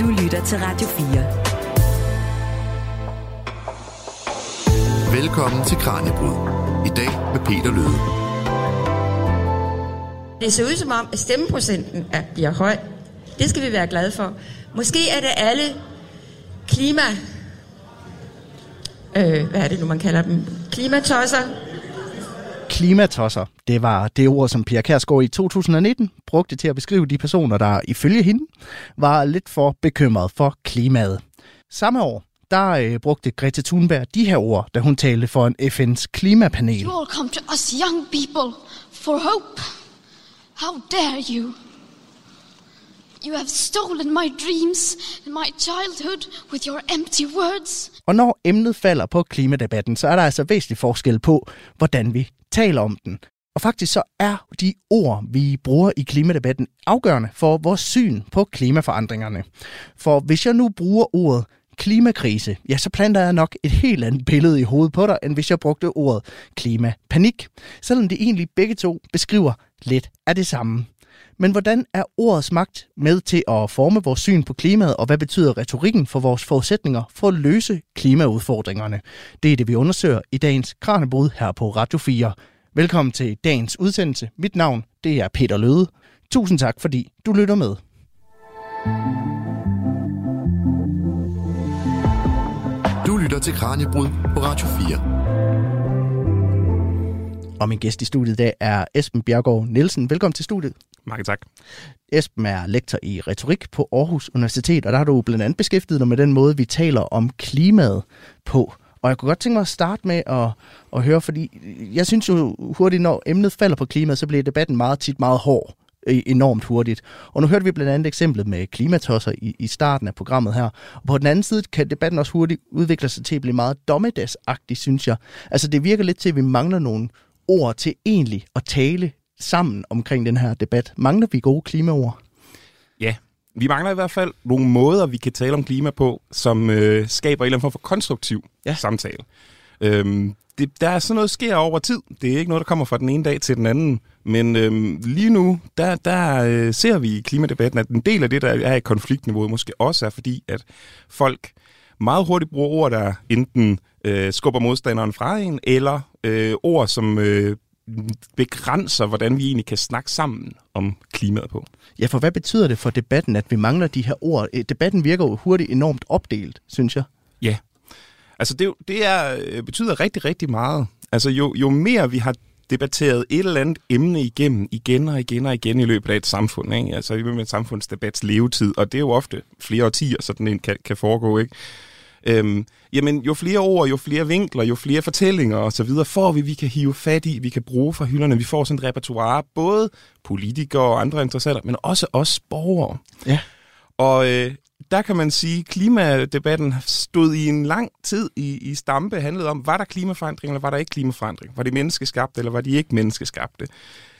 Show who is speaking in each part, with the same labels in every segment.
Speaker 1: Du lytter til Radio
Speaker 2: 4. Velkommen til Kranjebrud. I dag med Peter Løde.
Speaker 3: Det ser ud som om, at stemmeprocenten er, bliver høj. Det skal vi være glade for. Måske er det alle klima... Øh, hvad er det nu, man kalder dem? Klimatosser,
Speaker 4: klimatosser. Det var det ord, som Pia Kærsgaard i 2019 brugte til at beskrive de personer, der ifølge hende var lidt for bekymret for klimaet. Samme år, der øh, brugte Greta Thunberg de her ord, da hun talte for en FN's klimapanel.
Speaker 5: You all come to us young people for hope. How dare you? You have stolen my dreams and my childhood with your empty words.
Speaker 4: Og når emnet falder på klimadebatten, så er der altså væsentlig forskel på, hvordan vi taler om den. Og faktisk så er de ord, vi bruger i klimadebatten, afgørende for vores syn på klimaforandringerne. For hvis jeg nu bruger ordet klimakrise, ja, så planter jeg nok et helt andet billede i hovedet på dig, end hvis jeg brugte ordet klimapanik. Selvom de egentlig begge to beskriver lidt af det samme. Men hvordan er ordets magt med til at forme vores syn på klimaet, og hvad betyder retorikken for vores forudsætninger for at løse klimaudfordringerne? Det er det, vi undersøger i dagens Kranjebrud her på Radio 4. Velkommen til dagens udsendelse. Mit navn, det er Peter Løde. Tusind tak, fordi du lytter med.
Speaker 2: Du lytter til Kranjebrud på Radio
Speaker 4: 4. Og min gæst i studiet i dag er Esben Bjergård Nielsen. Velkommen til studiet.
Speaker 6: Mange tak.
Speaker 4: Esben er lektor i retorik på Aarhus Universitet, og der har du blandt andet beskæftiget dig med den måde, vi taler om klimaet på. Og jeg kunne godt tænke mig at starte med at, at høre, fordi jeg synes jo hurtigt, når emnet falder på klimaet, så bliver debatten meget tit meget hård øh, enormt hurtigt. Og nu hørte vi blandt andet eksemplet med klimatosser i, i starten af programmet her. Og på den anden side kan debatten også hurtigt udvikle sig til at blive meget dommedagsagtig, synes jeg. Altså det virker lidt til, at vi mangler nogle ord til egentlig at tale sammen omkring den her debat. Mangler vi gode klimaord?
Speaker 6: Ja, vi mangler i hvert fald nogle måder, vi kan tale om klima på, som øh, skaber en eller anden form for konstruktiv ja. samtale. Øhm, det, der er sådan noget, der sker over tid. Det er ikke noget, der kommer fra den ene dag til den anden. Men øhm, lige nu, der, der øh, ser vi i klimadebatten, at en del af det, der er i konfliktniveauet, måske også er fordi, at folk meget hurtigt bruger ord, der enten øh, skubber modstanderen fra en, eller øh, ord, som øh, begrænser, hvordan vi egentlig kan snakke sammen om klimaet på.
Speaker 4: Ja, for hvad betyder det for debatten, at vi mangler de her ord? Øh, debatten virker jo hurtigt enormt opdelt, synes jeg.
Speaker 6: Ja, altså det, det er, øh, betyder rigtig, rigtig meget. Altså jo, jo mere vi har debatteret et eller andet emne igennem, igen og igen og igen i løbet af et samfund. Ikke? Altså vi med et samfundsdebats levetid, og det er jo ofte flere årtier, sådan en kan, kan foregå. Ikke? Øhm, jamen, jo flere ord, jo flere vinkler, jo flere fortællinger og så videre får vi, vi kan hive fat i, vi kan bruge fra hylderne. Vi får sådan et repertoire, både politikere og andre interessenter, men også os borgere.
Speaker 4: Ja.
Speaker 6: Og øh, der kan man sige, at klimadebatten stod i en lang tid i, i stampe, handlede om, var der klimaforandring, eller var der ikke klimaforandring? Var det menneskeskabte, eller var de ikke menneskeskabte?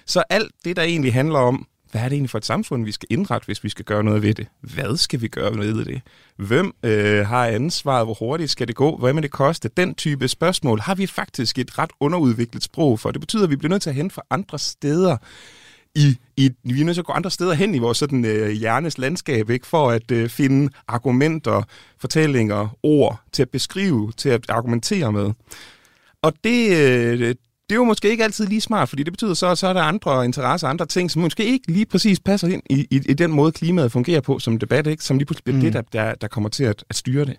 Speaker 6: Så alt det, der egentlig handler om, hvad er det egentlig for et samfund, vi skal indrette, hvis vi skal gøre noget ved det? Hvad skal vi gøre ved det? Hvem øh, har ansvaret? Hvor hurtigt skal det gå? Hvad må det koste? Den type spørgsmål har vi faktisk et ret underudviklet sprog for. Det betyder, at vi bliver nødt til at hente fra andre steder. I, i, vi er nødt til at gå andre steder hen i vores sådan, øh, hjernes landskab, ikke? for at øh, finde argumenter, fortællinger, ord til at beskrive, til at argumentere med. Og det, øh, det er jo måske ikke altid lige smart, fordi det betyder så, at så er der andre interesser, andre ting, som måske ikke lige præcis passer ind i, i, i den måde, klimaet fungerer på som debat, ikke? som lige pludselig bliver mm. det, der, der, der kommer til at, at styre det.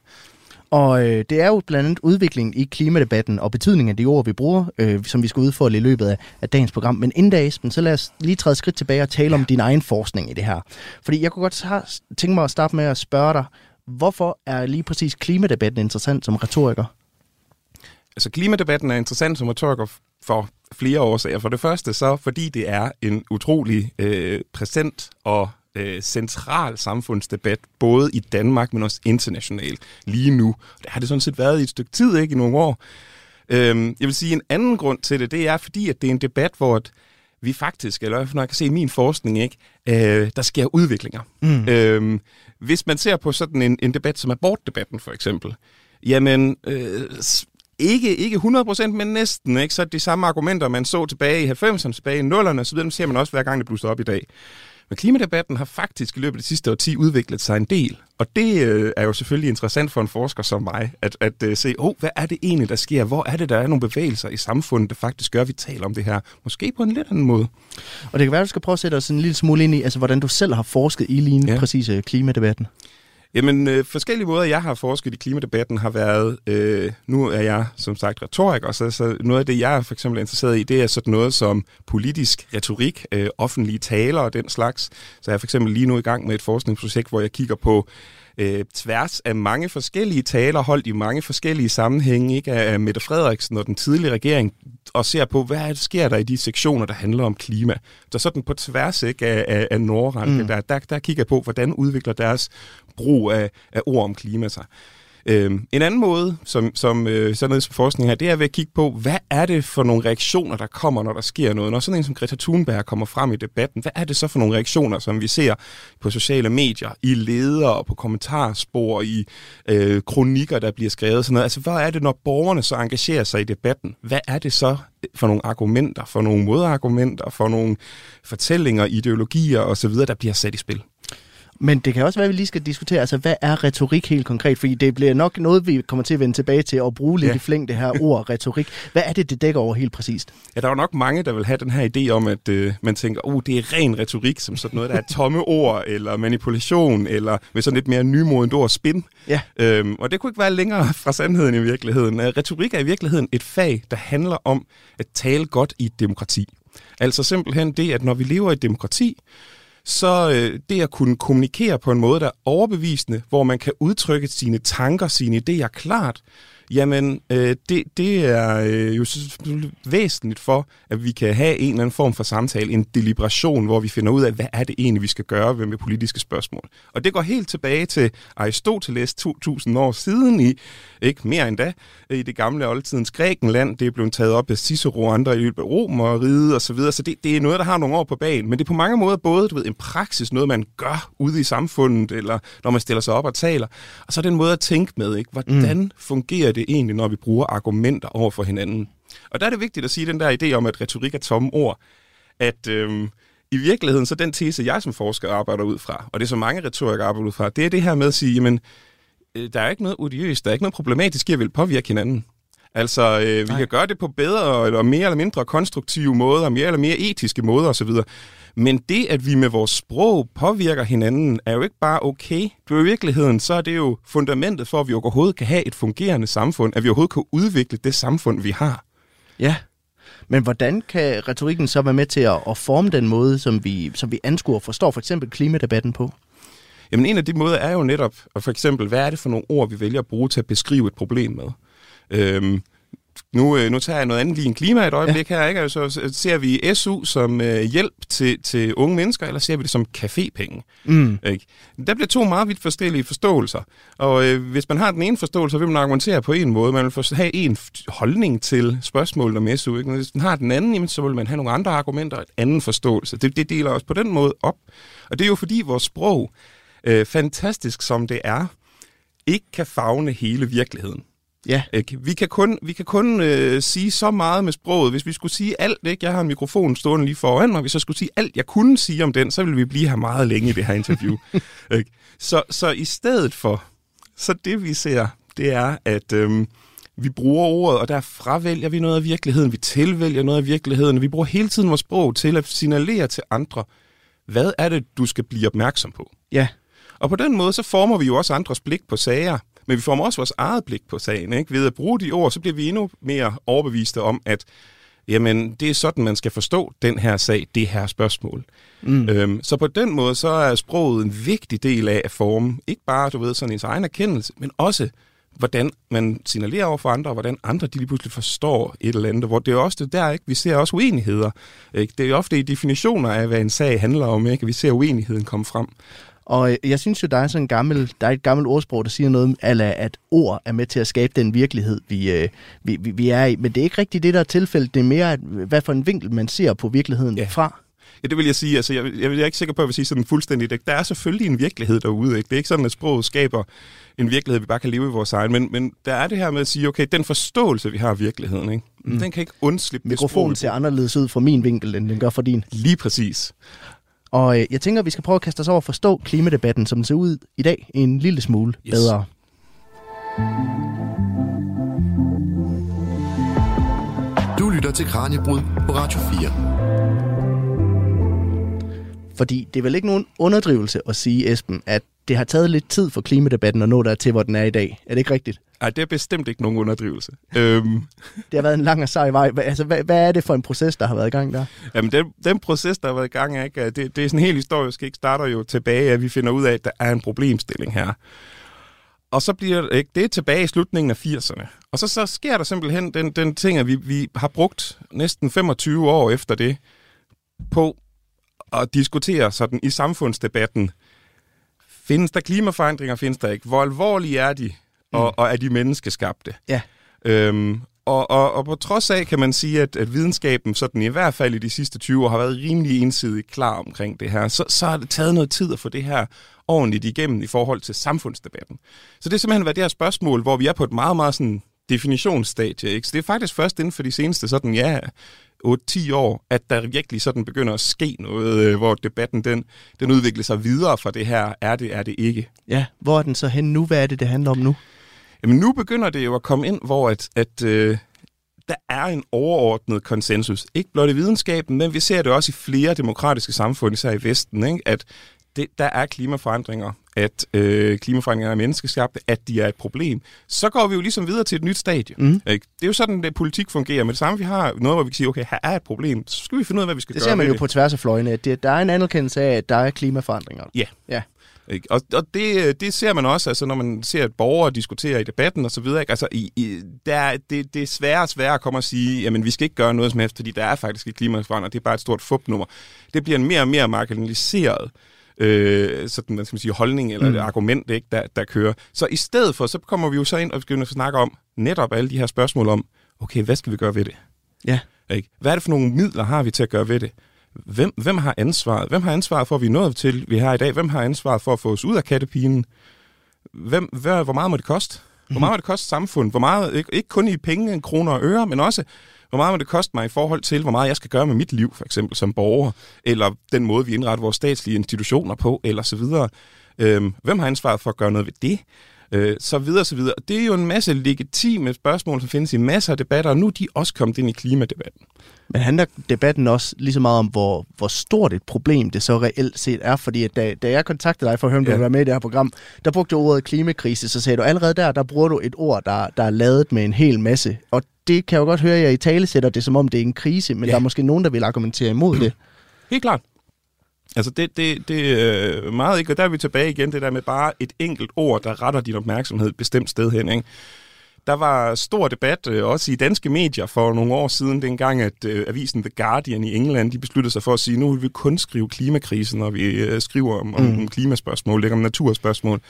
Speaker 4: Og øh, det er jo blandt andet udviklingen i klimadebatten og betydningen af de ord, vi bruger, øh, som vi skal udfordre i løbet af, af dagens program. Men inden da, Esben, så lad os lige træde skridt tilbage og tale ja. om din egen forskning i det her. Fordi jeg kunne godt tænke mig at starte med at spørge dig, hvorfor er lige præcis klimadebatten interessant som retoriker?
Speaker 6: Altså klimadebatten er interessant som retoriker for flere årsager. For det første så, fordi det er en utrolig øh, præsent og øh, central samfundsdebat, både i Danmark, men også internationalt lige nu. Det har det sådan set været i et stykke tid, ikke i nogle år. Øhm, jeg vil sige, en anden grund til det, det er fordi, at det er en debat, hvor at vi faktisk, eller når jeg kan se i min forskning, ikke, øh, der sker udviklinger. Mm. Øhm, hvis man ser på sådan en, en debat som abortdebatten for eksempel, jamen øh, ikke, ikke 100%, men næsten. Ikke? Så de samme argumenter, man så tilbage i 90'erne, tilbage i 0'erne, så dem ser man også hver gang, det blusser op i dag. Men klimadebatten har faktisk i løbet af de sidste årti udviklet sig en del. Og det øh, er jo selvfølgelig interessant for en forsker som mig, at, at øh, se, oh, hvad er det egentlig, der sker? Hvor er det, der er nogle bevægelser i samfundet, der faktisk gør, at vi taler om det her? Måske på en lidt anden måde.
Speaker 4: Og det kan være, at du skal prøve at sætte os en lille smule ind i, altså hvordan du selv har forsket i lige ja. præcis øh, klimadebatten.
Speaker 6: Jamen, øh, forskellige måder, jeg har forsket i klimadebatten, har været, øh, nu er jeg som sagt retoriker, så, så noget af det, jeg er for eksempel interesseret i, det er sådan noget som politisk retorik, øh, offentlige taler og den slags. Så jeg er for eksempel lige nu i gang med et forskningsprojekt, hvor jeg kigger på øh, tværs af mange forskellige taler, holdt i mange forskellige sammenhænge, ikke af Mette Frederiksen og den tidlige regering, og ser på, hvad der sker der i de sektioner, der handler om klima. Så sådan på tværs ikke, af, af, af Nordrand, mm. der, der, der kigger på, hvordan udvikler deres brug af, af ord om klima sig. Øhm, en anden måde, som, som øh, sådan noget som forskning her, det er ved at kigge på, hvad er det for nogle reaktioner, der kommer, når der sker noget. Når sådan en som Greta Thunberg kommer frem i debatten, hvad er det så for nogle reaktioner, som vi ser på sociale medier, i ledere, på kommentarspor, i øh, kronikker, der bliver skrevet? Sådan noget. Altså, hvad er det, når borgerne så engagerer sig i debatten? Hvad er det så øh, for nogle argumenter, for nogle modargumenter, for nogle fortællinger, ideologier osv., der bliver sat i spil?
Speaker 4: Men det kan også være, at vi lige skal diskutere, altså hvad er retorik helt konkret? Fordi det bliver nok noget, vi kommer til at vende tilbage til at bruge lidt ja. i flæng, det her ord retorik. Hvad er det, det dækker over helt præcist?
Speaker 6: Ja, der er jo nok mange, der vil have den her idé om, at øh, man tænker, oh, det er ren retorik, som sådan noget, der er tomme ord, eller manipulation, eller med sådan lidt mere nymodent ord, spin. Ja. Øhm, og det kunne ikke være længere fra sandheden i virkeligheden. Øh, retorik er i virkeligheden et fag, der handler om at tale godt i et demokrati. Altså simpelthen det, at når vi lever i et demokrati, så øh, det at kunne kommunikere på en måde, der er overbevisende, hvor man kan udtrykke sine tanker, sine idéer klart, jamen øh, det, det er øh, jo væsentligt for, at vi kan have en eller anden form for samtale, en deliberation, hvor vi finder ud af, hvad er det egentlig, vi skal gøre med politiske spørgsmål. Og det går helt tilbage til Aristoteles 2000 år siden i, ikke mere end da, i det gamle oldtidens Grækenland. Det er blevet taget op af Cicero og andre i løbet af Romeriet og så videre, så det, det er noget, der har nogle år på banen. Men det er på mange måder både du ved, en praksis, noget man gør ude i samfundet, eller når man stiller sig op og taler, og så er det en måde at tænke med, ikke? hvordan mm. fungerer det det egentlig, når vi bruger argumenter over for hinanden? Og der er det vigtigt at sige den der idé om, at retorik er tomme ord, at øhm, i virkeligheden, så den tese, jeg som forsker arbejder ud fra, og det som mange retorikere arbejder ud fra, det er det her med at sige, jamen, øh, der er ikke noget odiøst, der er ikke noget problematisk i at vil påvirke hinanden. Altså, øh, vi Nej. kan gøre det på bedre eller mere eller mindre konstruktive måder, mere eller mere etiske måder osv. Men det, at vi med vores sprog påvirker hinanden, er jo ikke bare okay. Det er i virkeligheden, så er det jo fundamentet for, at vi overhovedet kan have et fungerende samfund, at vi overhovedet kan udvikle det samfund, vi har.
Speaker 4: Ja, men hvordan kan retorikken så være med til at, at forme den måde, som vi, som vi anskuer og forstår for eksempel klimadebatten på?
Speaker 6: Jamen en af de måder er jo netop, at for eksempel, hvad er det for nogle ord, vi vælger at bruge til at beskrive et problem med? Øhm, nu, øh, nu tager jeg noget andet lige en klima et øjeblik ja. her, ikke? Altså, ser vi SU som øh, hjælp til, til unge mennesker, eller ser vi det som cafépenge? Mm. Ikke? Der bliver to meget vidt forskellige forståelser. Og øh, hvis man har den ene forståelse, så vil man argumentere på en måde. Man vil have en holdning til spørgsmålet om SU. Ikke? Hvis man har den anden, jamen, så vil man have nogle andre argumenter og et anden forståelse. Det, det deler os på den måde op. Og det er jo fordi vores sprog, øh, fantastisk som det er, ikke kan fagne hele virkeligheden. Ja. Ikke? Vi kan kun, vi kan kun øh, sige så meget med sproget. Hvis vi skulle sige alt, ikke? jeg har en mikrofon stående lige foran mig, hvis jeg skulle sige alt, jeg kunne sige om den, så ville vi blive her meget længe i det her interview. ikke? Så, så i stedet for, så det vi ser, det er, at øhm, vi bruger ordet, og der fravælger vi noget af virkeligheden, vi tilvælger noget af virkeligheden, vi bruger hele tiden vores sprog til at signalere til andre, hvad er det, du skal blive opmærksom på? Ja. Og på den måde, så former vi jo også andres blik på sager, men vi får også vores eget blik på sagen. Ikke? Ved at bruge de ord, så bliver vi endnu mere overbeviste om, at jamen, det er sådan, man skal forstå den her sag, det her spørgsmål. Mm. Øhm, så på den måde, så er sproget en vigtig del af at forme, ikke bare, du ved, sådan ens egen erkendelse, men også, hvordan man signalerer over for andre, og hvordan andre de lige pludselig forstår et eller andet. Hvor det er også det der, ikke? vi ser også uenigheder. Ikke? Det er ofte i definitioner af, hvad en sag handler om, ikke? vi ser uenigheden komme frem.
Speaker 4: Og jeg synes jo, der er sådan en gammel, der er et gammelt ordsprog, der siger noget om, at ord er med til at skabe den virkelighed, vi, øh, vi, vi, vi er i. Men det er ikke rigtigt det, der er tilfældet. Det er mere, at, hvad for en vinkel man ser på virkeligheden ja. fra.
Speaker 6: Ja, det vil jeg sige. Altså, jeg, jeg er ikke sikker på, at jeg vil sige sådan fuldstændigt. Der er selvfølgelig en virkelighed derude. Ikke? Det er ikke sådan, at sproget skaber en virkelighed, vi bare kan leve i vores egen. Men, men der er det her med at sige, okay, den forståelse, vi har af virkeligheden, ikke? Mm. den kan ikke undslippe
Speaker 4: Mikrofonen ser anderledes ud fra min vinkel, end den gør fra din.
Speaker 6: Lige præcis.
Speaker 4: Og øh, jeg tænker, at vi skal prøve at kaste os over at forstå klimadebatten, som den ser ud i dag, en lille smule
Speaker 6: Yes.
Speaker 4: bedre.
Speaker 2: Du lytter til Kranjebrud på Radio 4.
Speaker 4: Fordi det er vel ikke nogen underdrivelse at sige, Esben, at det har taget lidt tid for klimadebatten at nå der til, hvor den er i dag. Er det ikke rigtigt?
Speaker 6: Ej, det er bestemt ikke nogen underdrivelse. øhm,
Speaker 4: Det har været en lang og sej vej. Altså, hvad, hvad er det for en proces, der har været i gang der?
Speaker 6: jamen, den, den proces, der har været i gang, er ikke, det, det er sådan helt historisk, ikke? starter jo tilbage, at vi finder ud af, at der er en problemstilling her. Og så bliver det, ikke, det er tilbage i slutningen af 80'erne. Og så, så sker der simpelthen den, den ting, at vi, vi har brugt næsten 25 år efter det på at diskutere sådan i samfundsdebatten, findes der klimaforandringer, findes der ikke? Hvor alvorlige er de, og, og er de menneskeskabte?
Speaker 4: Ja.
Speaker 6: Øhm, og, og, og på trods af, kan man sige, at, at videnskaben sådan i hvert fald i de sidste 20 år har været rimelig ensidigt klar omkring det her, så, så har det taget noget tid at få det her ordentligt igennem i forhold til samfundsdebatten. Så det er simpelthen været det her spørgsmål, hvor vi er på et meget, meget sådan definitionsstadie. Ikke? Så det er faktisk først inden for de seneste sådan, ja, 8-10 år, at der virkelig sådan begynder at ske noget, øh, hvor debatten den, den udvikler sig videre fra det her, er det, er det ikke.
Speaker 4: Ja, hvor er den så hen nu? Hvad er det, det handler om nu?
Speaker 6: Jamen nu begynder det jo at komme ind, hvor at, at øh, der er en overordnet konsensus. Ikke blot i videnskaben, men vi ser det også i flere demokratiske samfund, især i Vesten, ikke? at det, der er klimaforandringer, at øh, klimaforandringer er menneskeskabte, at de er et problem. Så går vi jo ligesom videre til et nyt stadie.
Speaker 4: Mm.
Speaker 6: Ikke? Det er jo sådan, at politik fungerer. Med det samme, vi har noget, hvor vi kan sige, okay, her er et problem. Så skal vi finde ud af, hvad vi skal
Speaker 4: Det
Speaker 6: gøre
Speaker 4: ser man jo
Speaker 6: det.
Speaker 4: på tværs af fløjene, at det, der er en anerkendelse af, at der er klimaforandringer.
Speaker 6: Ja.
Speaker 4: Ja.
Speaker 6: Ikke? Og, og det, det ser man også, altså, når man ser et borgere diskutere i debatten og så videre. Ikke? Altså, i, i, der, det, det er sværere og sværere at komme og sige, jamen vi skal ikke gøre noget som helst, fordi der er faktisk et klimaforandring, det er bare et stort fupnummer. Det bliver en mere og mere marginaliseret øh, sådan, hvad skal man sige, holdning eller mm. et argument, ikke, der, der kører. Så i stedet for, så kommer vi jo så ind og begynder at snakke om netop alle de her spørgsmål om, okay, hvad skal vi gøre ved det?
Speaker 4: Ja.
Speaker 6: Ikke? Hvad er det for nogle midler har vi til at gøre ved det? Hvem, hvem har ansvaret? Hvem har ansvaret for, at vi er nået til, vi her i dag? Hvem har ansvaret for at få os ud af kattepinen? Hvem, hvad, hvor meget må det koste? Hvor meget må det koste samfundet? Hvor meget, ikke, ikke kun i penge, kroner og øre, men også, hvor meget må det koste mig i forhold til, hvor meget jeg skal gøre med mit liv, for eksempel som borger, eller den måde, vi indretter vores statslige institutioner på, eller så videre. Øhm, hvem har ansvaret for at gøre noget ved det? Øh, så videre, så videre. Det er jo en masse legitime spørgsmål, som findes i masser af debatter, og nu er de også kommet ind i klimadebatten.
Speaker 4: Men handler debatten også lige så meget om, hvor, hvor stort et problem det så reelt set er? Fordi at da, da jeg kontaktede dig for at høre, om du
Speaker 6: Ja.
Speaker 4: ville være med i det her program, der brugte du ordet klimakrise, så sagde du allerede der, der bruger du et ord, der, der er lavet med en hel masse. Og det kan jeg jo godt høre, at jeg i tale sætter det, som om det er en krise, men
Speaker 6: Ja.
Speaker 4: der er måske nogen, der vil argumentere imod det.
Speaker 6: Helt klart. Altså det, det, det er øh, meget ikke, og der er vi tilbage igen, det der med bare et enkelt ord, der retter din opmærksomhed et bestemt sted hen. Ikke? Der var stor debat, øh, også i danske medier for nogle år siden, dengang at øh, avisen The Guardian i England, de besluttede sig for at sige, nu vil vi kun skrive klimakrisen, når vi øh, skriver om, om mm. klimaspørgsmål, ikke om naturspørgsmål.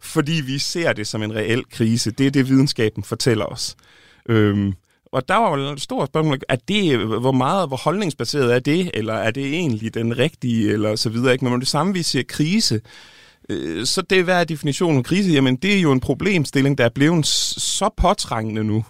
Speaker 6: Fordi vi ser det som en reel krise. Det er det, videnskaben fortæller os. Øhm, og der var jo et stort spørgsmål, er det, hvor meget, hvor holdningsbaseret er det, eller er det egentlig den rigtige, eller så videre, ikke? Men når det samme, vi siger krise, øh, så det, hvad er definitionen af krise? Jamen, det er jo en problemstilling, der er blevet så påtrængende nu,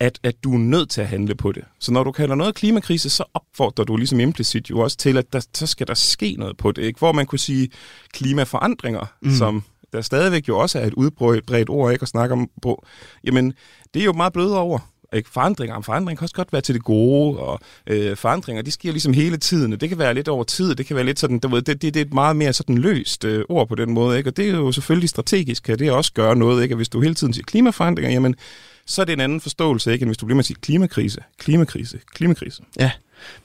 Speaker 6: at, at du er nødt til at handle på det. Så når du kalder noget klimakrise, så opfordrer du ligesom implicit jo også til, at der, så skal der ske noget på det. Ikke? Hvor man kunne sige klimaforandringer, mm. som der stadigvæk jo også er et udbredt ord ikke at snakke om på. Jamen, det er jo meget blødere over. Ikke? Forandringer, men forandring kan også godt være til det gode, og øh, forandringer, de sker ligesom hele tiden, og det kan være lidt over tid, det kan være lidt sådan, du ved, det, det, det er et meget mere sådan løst øh, ord på den måde, ikke? og det er jo selvfølgelig strategisk, kan det også gøre noget, ikke? Og hvis du hele tiden siger klimaforandringer, jamen, så er det en anden forståelse, ikke, end hvis du bliver med at sige klimakrise, klimakrise, klimakrise.
Speaker 4: Ja,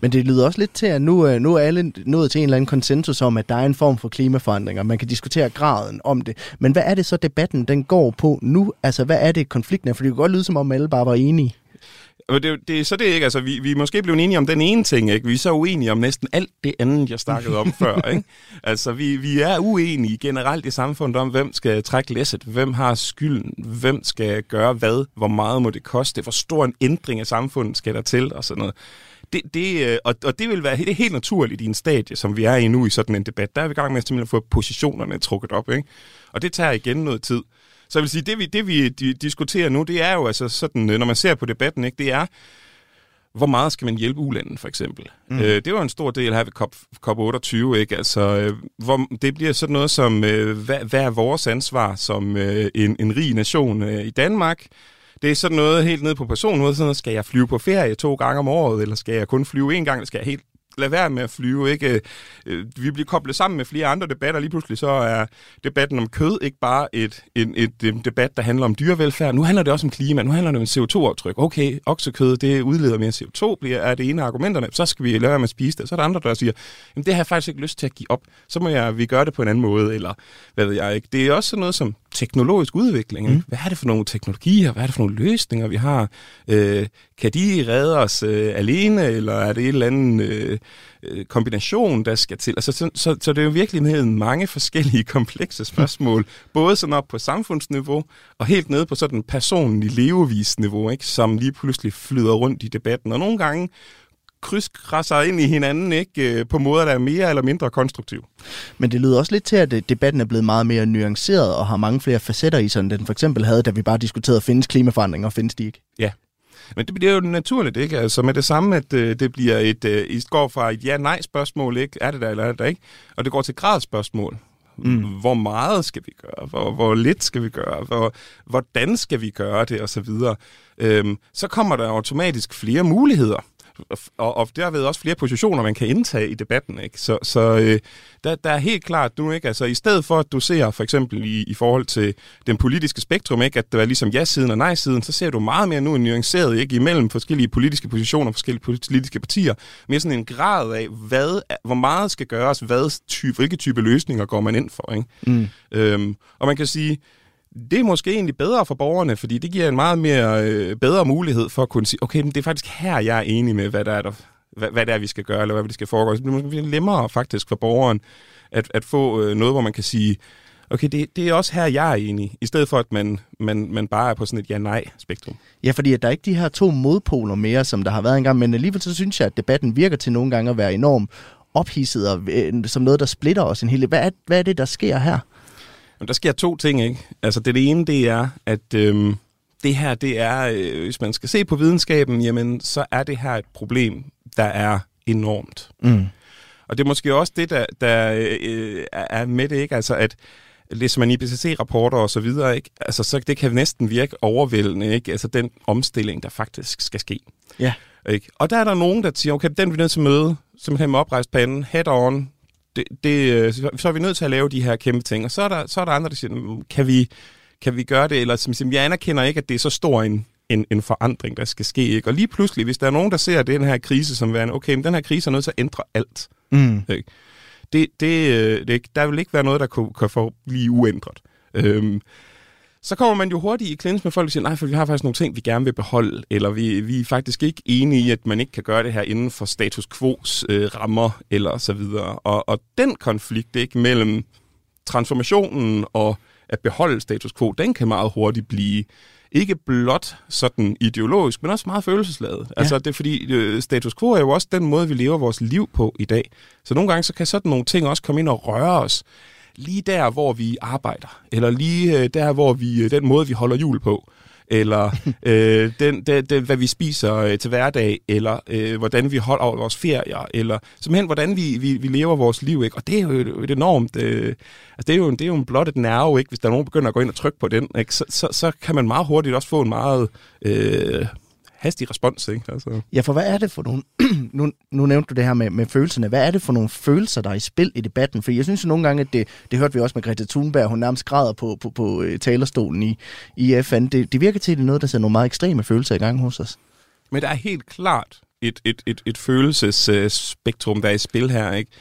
Speaker 4: men det lyder også lidt til, at nu, øh, nu er alle nået til en eller anden konsensus om, at der er en form for klimaforandringer. Man kan diskutere graden om det. Men hvad er det så, debatten den går på nu? Altså, hvad er det, konflikten er? For det kan godt lyde, som om alle bare var enige.
Speaker 6: Det, det, så det er ikke, altså, vi, vi er måske blevet enige om den ene ting, ikke? Vi er så uenige om næsten alt det andet, jeg snakkede om før, ikke? Altså, vi, vi er uenige generelt i samfundet om, hvem skal trække læsset, hvem har skylden, hvem skal gøre hvad, hvor meget må det koste, hvor stor en ændring af samfundet skal der til, og sådan noget. Det, det, øh, og, og det vil være det er helt naturligt i en stadie, som vi er i nu i sådan en debat. Der er vi i gang med at simpelthen få positionerne trukket op, ikke? Og det tager igen noget tid. Så jeg vil sige, det vi, det vi di- diskuterer nu, det er jo altså sådan, øh, når man ser på debatten, ikke, det er, hvor meget skal man hjælpe ulanden, for eksempel? Mm. Øh, det var en stor del her ved COP, COP28, ikke? Altså, øh, hvor det bliver sådan noget som, øh, hvad, hvad er vores ansvar som øh, en, en rig nation øh, i Danmark? Det er sådan noget helt ned på personen, sådan noget, skal jeg flyve på ferie to gange om året, eller skal jeg kun flyve en gang, eller skal jeg helt lade være med at flyve. Ikke? Øh, øh, vi bliver koblet sammen med flere andre debatter. Lige pludselig så er debatten om kød ikke bare et, et, et, et debat, der handler om dyrevelfærd. Nu handler det også om klima. Nu handler det om CO2-aftryk. Okay, oksekød, det udleder mere CO2, bliver, er det ene af argumenterne. Så skal vi lade være med at spise det. Så er der andre, der siger, Jamen, det har jeg faktisk ikke lyst til at give op. Så må jeg, vi gøre det på en anden måde, eller hvad ved jeg ikke. Det er også sådan noget som teknologisk udvikling. Mm. Hvad er det for nogle teknologier? Hvad er det for nogle løsninger, vi har? Øh, kan de redde os øh, alene, eller er det et eller andet øh, øh, kombination, der skal til? Altså, så, så, så det er jo virkelig mange forskellige komplekse spørgsmål, både sådan op på samfundsniveau, og helt nede på sådan personlig levevisniveau, ikke? som lige pludselig flyder rundt i debatten. Og nogle gange krydskrasser ind i hinanden ikke øh, på måder, der er mere eller mindre konstruktiv.
Speaker 4: Men det lyder også lidt til, at øh, debatten er blevet meget mere nuanceret og har mange flere facetter i end den for eksempel havde, da vi bare diskuterede, findes klimaforandringer og findes de ikke?
Speaker 6: Ja, men det bliver jo naturligt, ikke? Altså med det samme, at øh, det bliver et, øh, I går fra et ja-nej-spørgsmål, ikke? Er det der, eller er det der ikke? Og det går til gradsspørgsmål. Mm. Hvor meget skal vi gøre? Hvor, hvor lidt skal vi gøre? Hvor, hvordan skal vi gøre det? Og så videre. Øhm, så kommer der automatisk flere muligheder og, og derved også flere positioner, man kan indtage i debatten. Ikke? Så, så øh, der, der er helt klart nu, ikke? Altså, i stedet for at du ser for eksempel i, i forhold til den politiske spektrum, ikke? at det er ligesom ja-siden og nej-siden, så ser du meget mere nu en nuanceret ikke? imellem forskellige politiske positioner, forskellige politiske partier, mere sådan en grad af, hvad, hvor meget skal gøres, hvad type, hvilke type løsninger går man ind for. Ikke? Mm. Øhm, og man kan sige, det er måske egentlig bedre for borgerne, fordi det giver en meget mere øh, bedre mulighed for at kunne sige, okay, men det er faktisk her, jeg er enig med, hvad der er, der, hvad, hvad det er, vi skal gøre, eller hvad det skal foregå. Så det er måske nemmere faktisk for borgeren at, at få øh, noget, hvor man kan sige, okay, det, det er også her, jeg er enig, i stedet for, at man, man, man bare er på sådan et ja-nej-spektrum.
Speaker 4: Ja, fordi at der er ikke de her to modpoler mere, som der har været engang, men alligevel så synes jeg, at debatten virker til nogle gange at være enormt ophidset og øh, som noget, der splitter os en hel hvad er, hvad er det, der sker her?
Speaker 6: Men der sker to ting, ikke? Altså det, det ene, det er, at øhm, det her, det er, øh, hvis man skal se på videnskaben, jamen, så er det her et problem, der er enormt. Mm. Og det er måske også det, der, der øh, er med det, ikke? Altså at læser man IPCC-rapporter og så videre, ikke? Altså, så det kan næsten virke overvældende, ikke? Altså den omstilling, der faktisk skal ske.
Speaker 4: Ja.
Speaker 6: Ikke? Og der er der nogen, der siger, okay, den vi nødt til at møde, simpelthen med oprejst panden, head on, det, det, øh, så er vi nødt til at lave de her kæmpe ting. Og så er der, så er der andre, der siger, kan vi, kan vi gøre det? Eller som jeg anerkender ikke, at det er så stor en, en, en forandring, der skal ske. Ikke? Og lige pludselig, hvis der er nogen, der ser den her krise som værende, okay, men den her krise er nødt til at ændre alt. Mm. Ikke? Det, det, øh, det, der vil ikke være noget, der kan, kan få blive uændret. Øhm, så kommer man jo hurtigt i klins med folk, der siger, nej, for vi har faktisk nogle ting, vi gerne vil beholde, eller vi, vi er faktisk ikke enige i, at man ikke kan gøre det her inden for status quo's øh, rammer, eller så videre. Og, og den konflikt ikke mellem transformationen og at beholde status quo, den kan meget hurtigt blive ikke blot sådan ideologisk, men også meget følelsesladet. Ja. Altså det er fordi, øh, status quo er jo også den måde, vi lever vores liv på i dag. Så nogle gange så kan sådan nogle ting også komme ind og røre os lige der, hvor vi arbejder, eller lige øh, der, hvor vi øh, den måde, vi holder jul på, eller øh, den, den, den, hvad vi spiser øh, til hverdag, eller øh, hvordan vi holder vores ferier, eller simpelthen, hvordan vi, vi, vi lever vores liv. Ikke? Og det er jo et enormt... Øh, altså det, er jo, det er jo en blottet nerve, ikke? hvis der er nogen, der begynder at gå ind og trykke på den. Ikke? Så, så, så kan man meget hurtigt også få en meget... Øh, hastig respons. Ikke? Altså.
Speaker 4: Ja, for hvad er det for nogle... nu, nu nævnte du det her med, med følelserne. Hvad er det for nogle følelser, der er i spil i debatten? For jeg synes jo nogle gange, at det, det hørte vi også med Greta Thunberg, hun nærmest græder på, på, på øh, talerstolen i, i FN. Det, det virker til, at det er noget, der sætter nogle meget ekstreme følelser i gang hos os.
Speaker 6: Men der er helt klart et, et, et, et følelsesspektrum, der er i spil her. ikke?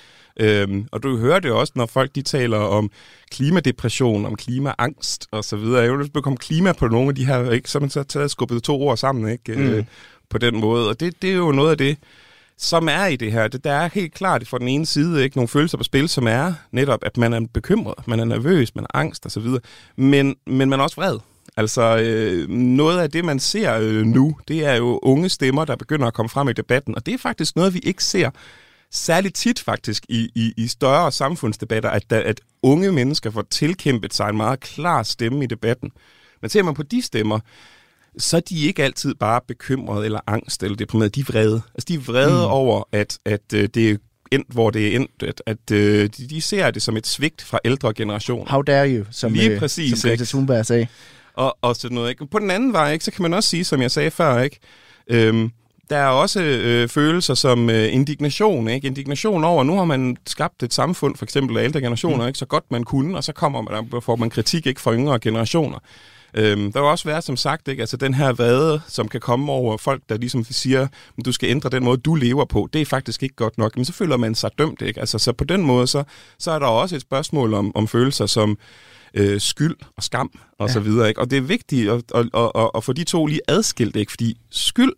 Speaker 6: Øhm, og du hører det også, når folk de taler om klimadepression, om klimaangst og så videre. Jeg vil komme klima på nogle af de her, ikke? så man så taget skubbet to ord sammen ikke? Mm. Øh, på den måde. Og det, det er jo noget af det, som er i det her. Det, der er helt klart for den ene side ikke nogle følelser på spil, som er netop, at man er bekymret, man er nervøs, man er angst osv., men, men man er også vred. Altså, øh, noget af det, man ser øh, nu, det er jo unge stemmer, der begynder at komme frem i debatten, og det er faktisk noget, vi ikke ser særligt tit faktisk i, i, i større samfundsdebatter, at, at unge mennesker får tilkæmpet sig en meget klar stemme i debatten. Men ser man på de stemmer, så er de ikke altid bare bekymrede eller angst eller deprimeret. De er vrede. Altså, de er vrede mm. over, at, at øh, det er endt, hvor det er endt, at, at øh, de, ser det som et svigt fra ældre generationer.
Speaker 4: How dare you, som,
Speaker 6: Lige
Speaker 4: øh,
Speaker 6: præcis,
Speaker 4: som Greta? Thunberg sagde.
Speaker 6: og, og sådan noget. Ikke? På den anden vej, ikke, så kan man også sige, som jeg sagde før, ikke? Øhm, der er også øh, følelser som øh, indignation. Ikke? Indignation over, nu har man skabt et samfund, for eksempel af ældre generationer, mm. ikke? så godt man kunne, og så kommer man, der får man kritik ikke fra yngre generationer. Øhm, der vil også være, som sagt, ikke? Altså, den her vade, som kan komme over folk, der ligesom siger, du skal ændre den måde, du lever på. Det er faktisk ikke godt nok. Men så føler man sig dømt. Ikke? Altså, så på den måde, så, så er der også et spørgsmål om, om følelser som øh, skyld og skam og ja. så videre. Ikke? Og det er vigtigt at, at, at, at, at få de to lige adskilt, ikke? fordi skyld,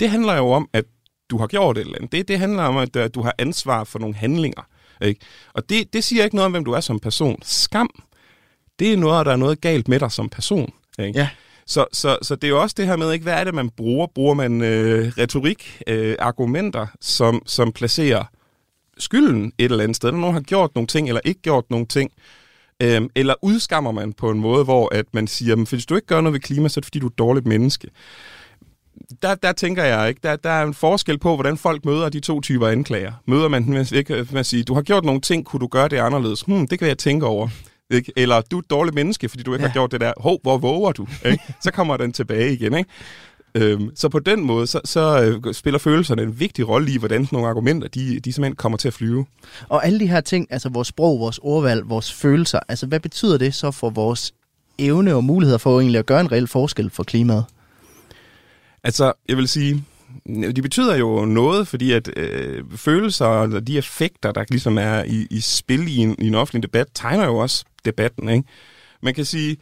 Speaker 6: det handler jo om, at du har gjort et eller andet. Det, det handler om, at øh, du har ansvar for nogle handlinger. Ikke? Og det, det siger ikke noget om, hvem du er som person. Skam, det er noget, der er noget galt med dig som person. Ikke?
Speaker 4: Ja.
Speaker 6: Så, så, så det er jo også det her med, ikke, hvad er det, man bruger? Bruger man øh, retorik, øh, argumenter, som, som placerer skylden et eller andet sted, når nogen har gjort nogle ting, eller ikke gjort nogle ting, Øhm, eller udskammer man på en måde, hvor at man siger, at hvis du ikke gør noget ved klima, så er det fordi, du er et dårligt menneske. Der, der tænker jeg ikke, der, der er en forskel på, hvordan folk møder de to typer anklager. Møder man den med, ikke, med at sige, du har gjort nogle ting, kunne du gøre det anderledes? Hmm, det kan jeg tænke over. Ikke? Eller du er et dårligt menneske, fordi du ikke ja. har gjort det der. Hov, hvor våger du? Ikke? Så kommer den tilbage igen. Ikke? Øhm, så på den måde, så, så øh, spiller følelserne en vigtig rolle i, hvordan nogle argumenter, de, de simpelthen kommer til at flyve.
Speaker 4: Og alle de her ting, altså vores sprog, vores ordvalg, vores følelser, altså hvad betyder det så for vores evne og muligheder for egentlig at gøre en reel forskel for klimaet?
Speaker 6: Altså, jeg vil sige, de betyder jo noget, fordi at øh, følelser og de effekter, der ligesom er i, i spil i en, i en offentlig debat, tegner jo også debatten. Ikke? Man kan sige,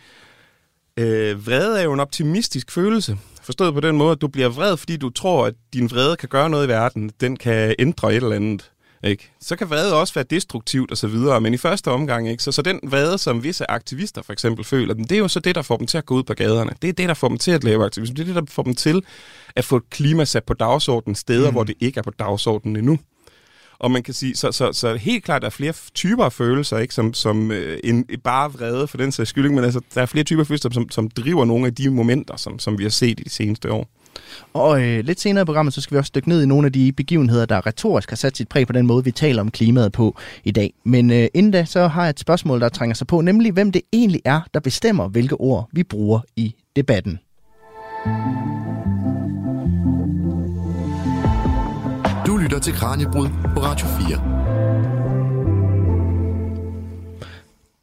Speaker 6: øh, vrede er jo en optimistisk følelse. Forstået på den måde, at du bliver vred, fordi du tror, at din vrede kan gøre noget i verden. Den kan ændre et eller andet. Ikke? Så kan vrede også være destruktivt osv., men i første omgang, ikke? Så, så den vrede, som visse aktivister for eksempel føler, det er jo så det, der får dem til at gå ud på gaderne. Det er det, der får dem til at lave aktivisme. Det er det, der får dem til at få klima sat på dagsordenen steder, mm. hvor det ikke er på dagsordenen endnu. Og man kan sige, så, så, så helt klart, der er flere typer af følelser, ikke, som, som øh, en, bare vrede for den sags skyld, men altså, der er flere typer af følelser, som, som driver nogle af de momenter, som, som vi har set i de seneste år.
Speaker 4: Og øh, lidt senere i programmet, så skal vi også dykke ned i nogle af de begivenheder, der retorisk har sat sit præg på den måde, vi taler om klimaet på i dag. Men øh, inden da, så har jeg et spørgsmål, der trænger sig på, nemlig hvem det egentlig er, der bestemmer, hvilke ord vi bruger i debatten.
Speaker 2: Du lytter til Kranjebrud på Radio 4.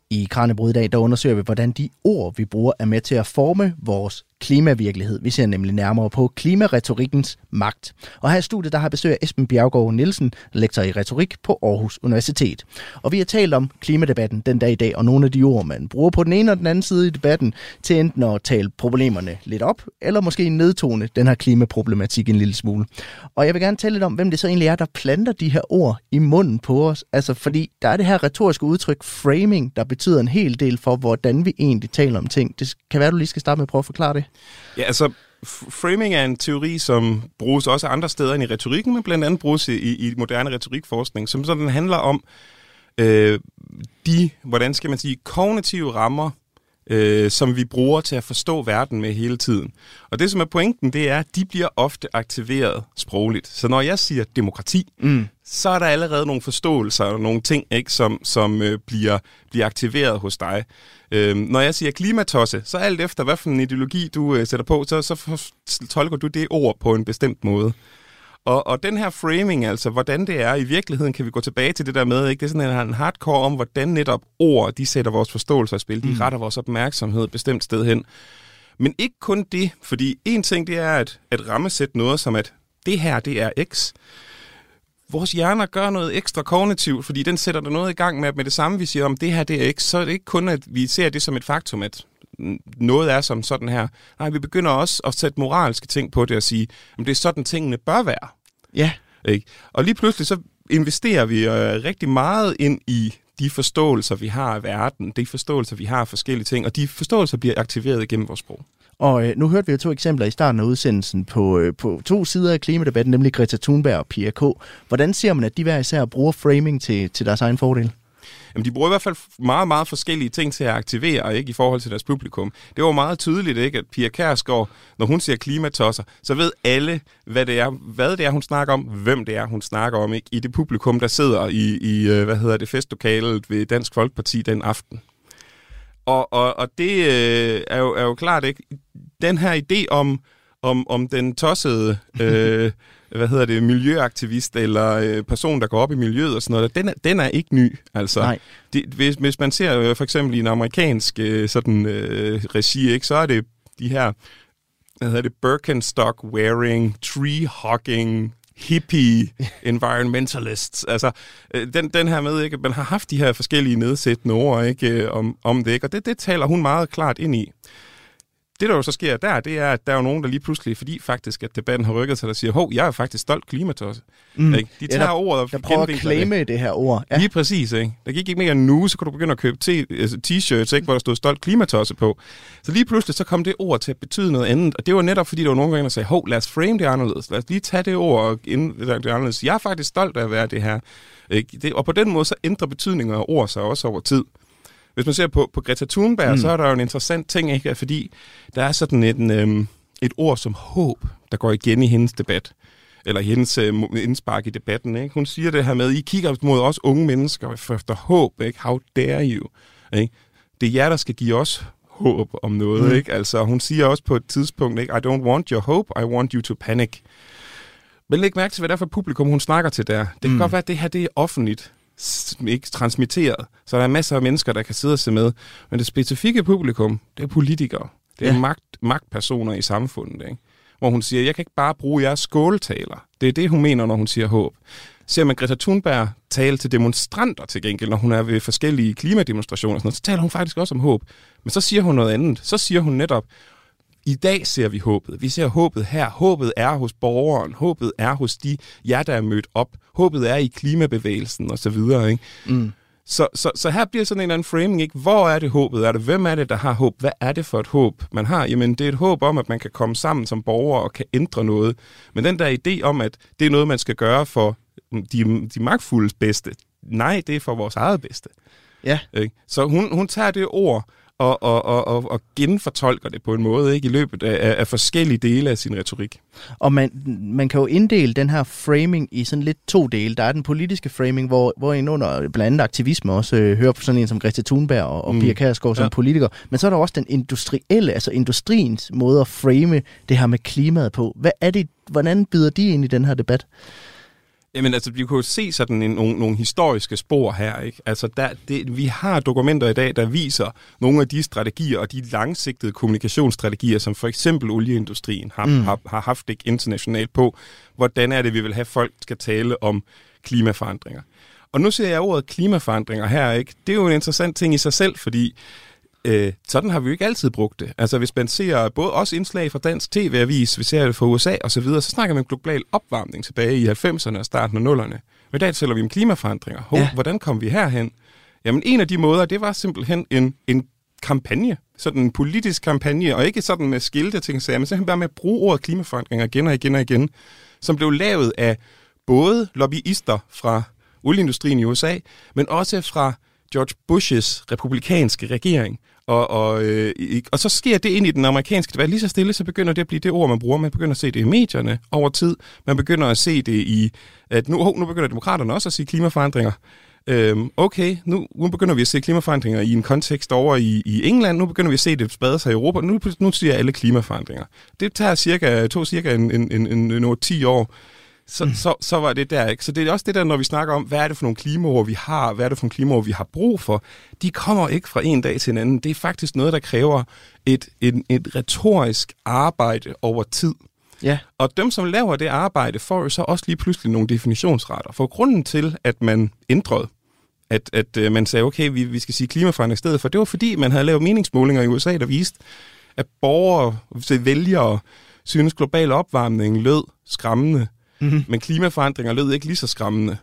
Speaker 4: I Kranjebrud i dag, der undersøger vi, hvordan de ord, vi bruger, er med til at forme vores klimavirkelighed. Vi ser nemlig nærmere på klimaretorikkens magt. Og her i studiet, der har besøg af Esben Bjergård Nielsen, lektor i retorik på Aarhus Universitet. Og vi har talt om klimadebatten den dag i dag, og nogle af de ord, man bruger på den ene og den anden side i debatten, til enten at tale problemerne lidt op, eller måske nedtone den her klimaproblematik en lille smule. Og jeg vil gerne tale lidt om, hvem det så egentlig er, der planter de her ord i munden på os. Altså fordi der er det her retoriske udtryk framing, der betyder en hel del for, hvordan vi egentlig taler om ting. Det kan være, du lige skal starte med at prøve at forklare det.
Speaker 6: Ja, altså, framing er en teori, som bruges også andre steder end i retorikken, men blandt andet bruges i, i moderne retorikforskning, som sådan handler om øh, de, hvordan skal man sige, kognitive rammer, øh, som vi bruger til at forstå verden med hele tiden. Og det, som er pointen, det er, at de bliver ofte aktiveret sprogligt. Så når jeg siger demokrati, mm. så er der allerede nogle forståelser og nogle ting, ikke, som, som øh, bliver, bliver aktiveret hos dig. Øh, når jeg siger klimatosse, så alt efter, hvad for en ideologi du øh, sætter på, så, så tolker du det ord på en bestemt måde. Og, og den her framing, altså hvordan det er i virkeligheden, kan vi gå tilbage til det der med, ikke? det er sådan en hardcore om, hvordan netop ord, de sætter vores forståelse i spil, de mm. retter vores opmærksomhed et bestemt sted hen. Men ikke kun det, fordi en ting det er at, at rammesætte noget som, at det her, det er X. Vores hjerner gør noget ekstra kognitivt, fordi den sætter der noget i gang med, at med det samme vi siger om, det her, det er X, så er det ikke kun, at vi ser det som et faktum, at noget er som sådan her. Nej, vi begynder også at sætte moralske ting på det og sige, at det er sådan, tingene bør være.
Speaker 4: Ja.
Speaker 6: Ikke? Og lige pludselig så investerer vi øh, rigtig meget ind i de forståelser, vi har af verden, de forståelser, vi har af forskellige ting, og de forståelser bliver aktiveret gennem vores sprog.
Speaker 4: Og øh, nu hørte vi jo to eksempler i starten af udsendelsen på, øh, på to sider af klimadebatten, nemlig Greta Thunberg og Pia K. Hvordan ser man, at de hver især bruger framing til, til deres egen fordel?
Speaker 6: Jamen, de bruger i hvert fald meget, meget forskellige ting til at aktivere, ikke, i forhold til deres publikum. Det var meget tydeligt, ikke, at Pia Kærsgaard, når hun siger klimatosser, så ved alle, hvad det er, hvad det er, hun snakker om, hvem det er, hun snakker om, ikke, i det publikum, der sidder i, i øh, hvad hedder det, festlokalet ved Dansk Folkeparti den aften. Og, og, og det øh, er, jo, er jo klart, ikke? Den her idé om, om, om den tossede, øh, hvad hedder det, miljøaktivist eller øh, person, der går op i miljøet og sådan noget, den er, den er ikke ny. Altså,
Speaker 4: Nej.
Speaker 6: Det, hvis, hvis man ser øh, for eksempel i en amerikansk øh, sådan, øh, regi, ikke, så er det de her hvad hedder det, Birkenstock wearing, tree hogging, hippie environmentalists. Altså, øh, den, den her med, ikke, man har haft de her forskellige nedsættende ord ikke, øh, om, om det, ikke, og det, det taler hun meget klart ind i. Det, der jo så sker der, det er, at der er jo nogen, der lige pludselig, fordi faktisk, at debatten har rykket sig, der siger, hov, jeg er faktisk stolt klimatosse. Mm. Ikke? De tager
Speaker 4: Ja, der-
Speaker 6: ordet og
Speaker 4: Jeg prøver at
Speaker 6: genvinkler det.
Speaker 4: claime det her ord.
Speaker 6: Ja. Lige præcis, ikke? Der gik ikke mere end en uge, så kunne du begynde at købe altså t-shirts, ikke, hvor der stod stolt klimatosse på. Så lige pludselig, så kom det ord til at betyde noget andet, og det var netop, fordi der var nogen, der sagde, hov, lad os frame det anderledes, lad os lige tage det ord og indlægge det anderledes. Jeg er faktisk stolt af at være det her. Ikke? Det, og på den måde, så ændrer betydninger af ord sig også over tid. Hvis man ser på, på Greta Thunberg, mm. så er der jo en interessant ting, ikke? fordi der er sådan et, øhm, et ord som håb, der går igen i hendes debat eller i hendes øh, indspark i debatten. Ikke? Hun siger det her med, I kigger mod os unge mennesker efter håb. Ikke? How dare you? Ikke? Det er jer, der skal give os håb om noget. Mm. Ikke? Altså, hun siger også på et tidspunkt, ikke? I don't want your hope, I want you to panic. Men læg mærke til, hvad det er for publikum, hun snakker til der. Det kan mm. godt være, at det her det er offentligt ikke transmitteret, så der er masser af mennesker, der kan sidde og se med. Men det specifikke publikum, det er politikere. Det er
Speaker 4: Ja.
Speaker 6: magt, magtpersoner i samfundet. Ikke? Hvor hun siger, jeg kan ikke bare bruge jeres skåltaler. Det er det, hun mener, når hun siger håb. Ser man Greta Thunberg tale til demonstranter til gengæld, når hun er ved forskellige klimademonstrationer, og sådan noget, så taler hun faktisk også om håb. Men så siger hun noget andet. Så siger hun netop, i dag ser vi håbet. Vi ser håbet her. Håbet er hos borgeren. Håbet er hos de jer, der er mødt op. Håbet er i klimabevægelsen og så videre. Ikke?
Speaker 4: Mm.
Speaker 6: Så, så, så her bliver sådan en eller anden framing, ikke? Hvor er det håbet? Er det, hvem er det, der har håb? Hvad er det for et håb, man har? Jamen, det er et håb om, at man kan komme sammen som borger og kan ændre noget. Men den der idé om, at det er noget, man skal gøre for de, de magtfuldes bedste. Nej, det er for vores eget bedste.
Speaker 4: Ja.
Speaker 6: Ikke? Så hun, hun tager det ord og, og, og, og, og genfortolker det på en måde ikke i løbet af, af, forskellige dele af sin retorik.
Speaker 4: Og man, man kan jo inddele den her framing i sådan lidt to dele. Der er den politiske framing, hvor, hvor en under blandt andet aktivisme også øh, hører på sådan en som Greta Thunberg og, og
Speaker 6: Mm.
Speaker 4: Pia Kjærsgaard som
Speaker 6: Ja.
Speaker 4: politiker. Men så er der også den industrielle, altså industriens måde at frame det her med klimaet på. Hvad er det, hvordan byder de ind i den her debat?
Speaker 6: Jamen altså, vi kunne jo se sådan en, nogle, nogle historiske spor her, ikke? Altså, der, det, vi har dokumenter i dag, der viser nogle af de strategier og de langsigtede kommunikationsstrategier, som for eksempel olieindustrien har,
Speaker 4: Mm.
Speaker 6: har, har haft ikke internationalt på, hvordan er det, vi vil have folk skal tale om klimaforandringer. Og nu ser jeg ordet klimaforandringer her, ikke? Det er jo en interessant ting i sig selv, fordi øh, sådan har vi jo ikke altid brugt det. Altså hvis man ser både også indslag fra dansk tv-avis, vi ser det fra USA og så videre, så snakker man om global opvarmning tilbage i 90'erne og starten af 0'erne. Men i dag taler vi om klimaforandringer. Hov,
Speaker 4: Ja.
Speaker 6: hvordan kom vi herhen? Jamen en af de måder, det var simpelthen en, en kampagne, sådan en politisk kampagne, og ikke sådan med skilte ting, så men simpelthen bare med at bruge ordet klimaforandringer igen og igen og igen, som blev lavet af både lobbyister fra olieindustrien i USA, men også fra George Bushes republikanske regering. Og, og, øh, og så sker det ind i den amerikanske debat. Lige så stille, så begynder det at blive det ord, man bruger. Man begynder at se det i medierne over tid. Man begynder at se det i, at nu, oh, nu begynder demokraterne også at sige klimaforandringer. Øhm, okay, nu, nu begynder vi at se klimaforandringer i en kontekst over i, i England. Nu begynder vi at se det sprede sig i Europa. Nu, nu siger alle klimaforandringer. Det tager cirka, tog cirka en, en, en, en, en 10 år så, mm. så, så var det der, ikke? Så det er også det der, når vi snakker om, hvad er det for nogle klimaord, vi har, hvad er det for nogle klimaord, vi har brug for, de kommer ikke fra en dag til en anden. Det er faktisk noget, der kræver et, et, et retorisk arbejde over tid.
Speaker 4: Ja.
Speaker 6: Og dem, som laver det arbejde, får jo så også lige pludselig nogle definitionsretter. For grunden til, at man ændrede, at, at øh, man sagde, okay, vi, vi skal sige klimaforandring i stedet for, det var fordi, man havde lavet meningsmålinger i USA, der viste, at borgere, vælgere, synes global opvarmning lød skræmmende,
Speaker 4: Mhm.
Speaker 6: men klimaforandringer lød ikke lige så skræmmende.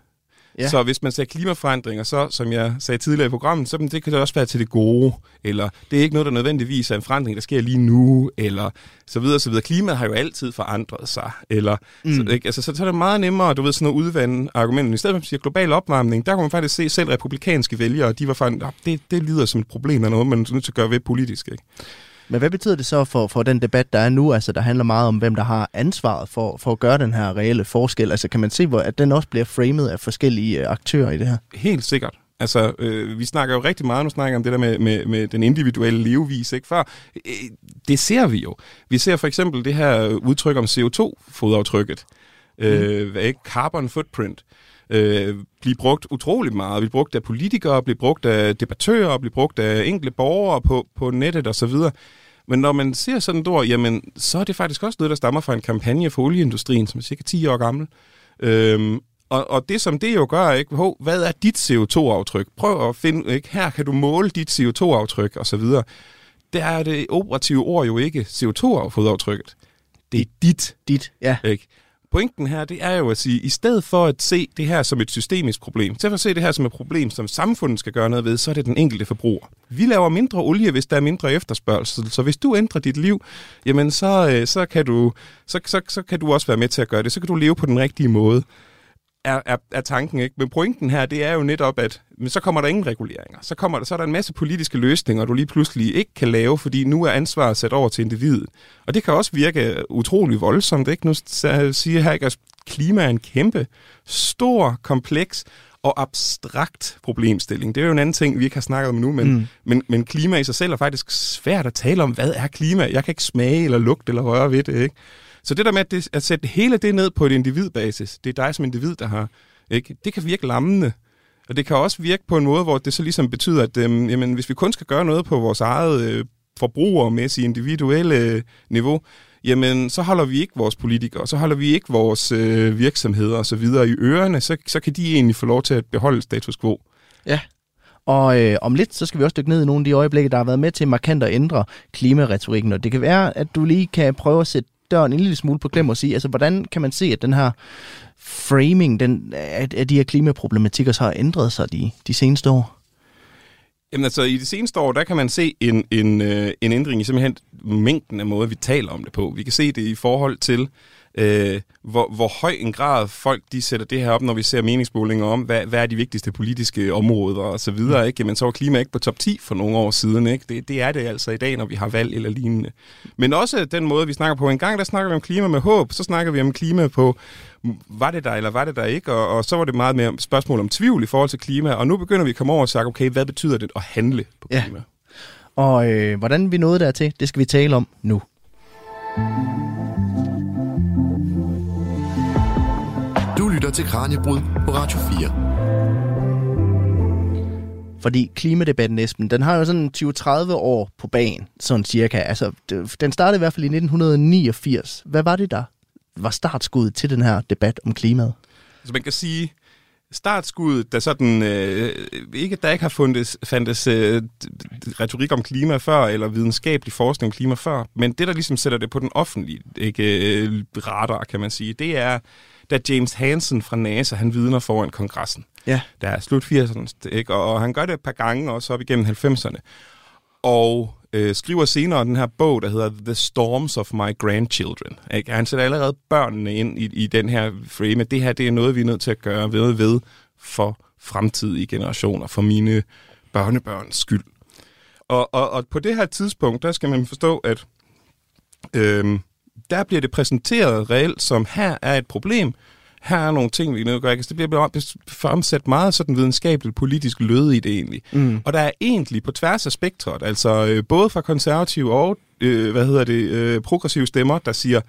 Speaker 6: Ja. Så hvis man ser klimaforandringer, så som jeg sagde tidligere i programmet, så det kan det også være til det gode, eller det er ikke noget, der nødvendigvis er en forandring, der sker lige nu, eller så videre, så videre. Klimaet har jo altid forandret sig, eller mm. så, ikke? Altså, så, så er det meget nemmere, du ved, sådan noget udvande argumenter. I stedet for at sige global opvarmning, der kunne man faktisk se selv republikanske vælgere, de var faktisk, det, det lyder som et problem, eller noget, man er nødt til at gøre ved politisk. Ikke?
Speaker 4: Men hvad betyder det så for, for den debat, der er nu, altså der handler meget om, hvem der har ansvaret for, for at gøre den her reelle forskel? Altså kan man se, hvor, at den også bliver framet af forskellige øh, aktører i det her?
Speaker 6: Helt sikkert. Altså, øh, vi snakker jo rigtig meget, nu snakker om det der med, med, med den individuelle levevis, ikke? Før, øh, det ser vi jo. Vi ser for eksempel det her udtryk om CO2-fodaftrykket. Øh, mm. ikke? Carbon footprint øh, blive brugt utrolig meget. Blive brugt af politikere, blive brugt af debattører, blive brugt af enkelte borgere på, på nettet osv. Men når man ser sådan et ord, jamen, så er det faktisk også noget, der stammer fra en kampagne for olieindustrien, som er cirka 10 år gammel. Øhm, og, og det som det jo gør, ikke, Hov, hvad er dit CO2-aftryk? Prøv at finde, ikke, her kan du måle dit CO2-aftryk osv. Der er det operative ord jo ikke CO2-fodaftrykket. Det er dit.
Speaker 4: Dit, ja.
Speaker 6: Ikke? Pointen her, det er jo at sige, i stedet for at se det her som et systemisk problem, til at se det her som et problem, som samfundet skal gøre noget ved, så er det den enkelte forbruger. Vi laver mindre olie, hvis der er mindre efterspørgsel. Så hvis du ændrer dit liv, jamen så, øh, så, kan du, så, så, så kan du også være med til at gøre det. Så kan du leve på den rigtige måde er, er, er tanken. Ikke? Men pointen her, det er jo netop, at men så kommer der ingen reguleringer. Så, kommer der, så er der en masse politiske løsninger, du lige pludselig ikke kan lave, fordi nu er ansvaret sat over til individet. Og det kan også virke utrolig voldsomt. Ikke? Nu siger her, at klima er en kæmpe, stor, kompleks og abstrakt problemstilling. Det er jo en anden ting, vi ikke har snakket om nu, men, mm. men, men klima i sig selv er faktisk svært at tale om, hvad er klima? Jeg kan ikke smage eller lugte eller røre ved det, ikke? Så det der med at, det, at sætte hele det ned på et individbasis, det er dig som individ, der har, ikke? det kan virke lammende. Og det kan også virke på en måde, hvor det så ligesom betyder, at øhm, jamen, hvis vi kun skal gøre noget på vores eget øh, forbrugermæssige individuelle øh, niveau, jamen så holder vi ikke vores politikere, så holder vi ikke vores øh, virksomheder og så videre i ørerne, så, så kan de egentlig få lov til at beholde status quo.
Speaker 4: Ja, og øh, om lidt, så skal vi også dykke ned i nogle af de øjeblikke, der har været med til markant at ændre klimaretorikken. Og det kan være, at du lige kan prøve at sætte døren en lille smule på klem og sige, altså hvordan kan man se, at den her framing den, af, af de her klimaproblematikker så har ændret sig de, de seneste år?
Speaker 6: Jamen altså, i de seneste år, der kan man se en, en, øh, en ændring i simpelthen mængden af måder, vi taler om det på. Vi kan se det i forhold til, øh, hvor, hvor høj en grad folk de sætter det her op, når vi ser meningsmålinger om, hvad, hvad er de vigtigste politiske områder og så videre. Ikke? Jamen, så var klima ikke på top 10 for nogle år siden. Ikke? Det, det er det altså i dag, når vi har valg eller lignende. Men også den måde, vi snakker på. En gang der snakker vi om klima med håb, så snakker vi om klima på, var det der eller var det der ikke? Og, og så var det meget mere spørgsmål om tvivl i forhold til klima. Og nu begynder vi at komme over og sige, okay, hvad betyder det at handle på klima? Ja.
Speaker 4: Og øh, hvordan vi nåede dertil, det skal vi tale om nu.
Speaker 2: lytter til Kranjebrud på Radio
Speaker 4: 4. Fordi klimadebatten, Esben, den har jo sådan 20-30 år på banen, sådan cirka. Altså, den startede i hvert fald i 1989. Hvad var det, der var startskuddet til den her debat om klimaet?
Speaker 6: Altså man kan sige, startskuddet, der sådan, øh, ikke, der ikke har fundet, fandtes øh, retorik om klima før, eller videnskabelig forskning om klima før, men det, der ligesom sætter det på den offentlige ikke, øh, radar, kan man sige, det er da James Hansen fra NASA, han vidner foran kongressen.
Speaker 4: Ja.
Speaker 6: Der er slut 80'erne, ikke? Og, og han gør det et par gange, også op igennem 90'erne. Og øh, skriver senere den her bog, der hedder The Storms of My Grandchildren. Ikke? Han sætter allerede børnene ind i, i den her frame. Det her det er noget, vi er nødt til at gøre ved ved for fremtidige generationer, for mine børnebørns skyld. Og, og, og på det her tidspunkt, der skal man forstå, at øh, der bliver det præsenteret reelt som, her er et problem, her er nogle ting, vi nødt gøre. Det bliver fremsat meget sådan videnskabeligt politisk lød i det egentlig. Mm. Og der er egentlig på tværs af spektret, altså øh, både fra konservative og øh, hvad hedder det, øh, progressive stemmer, der siger,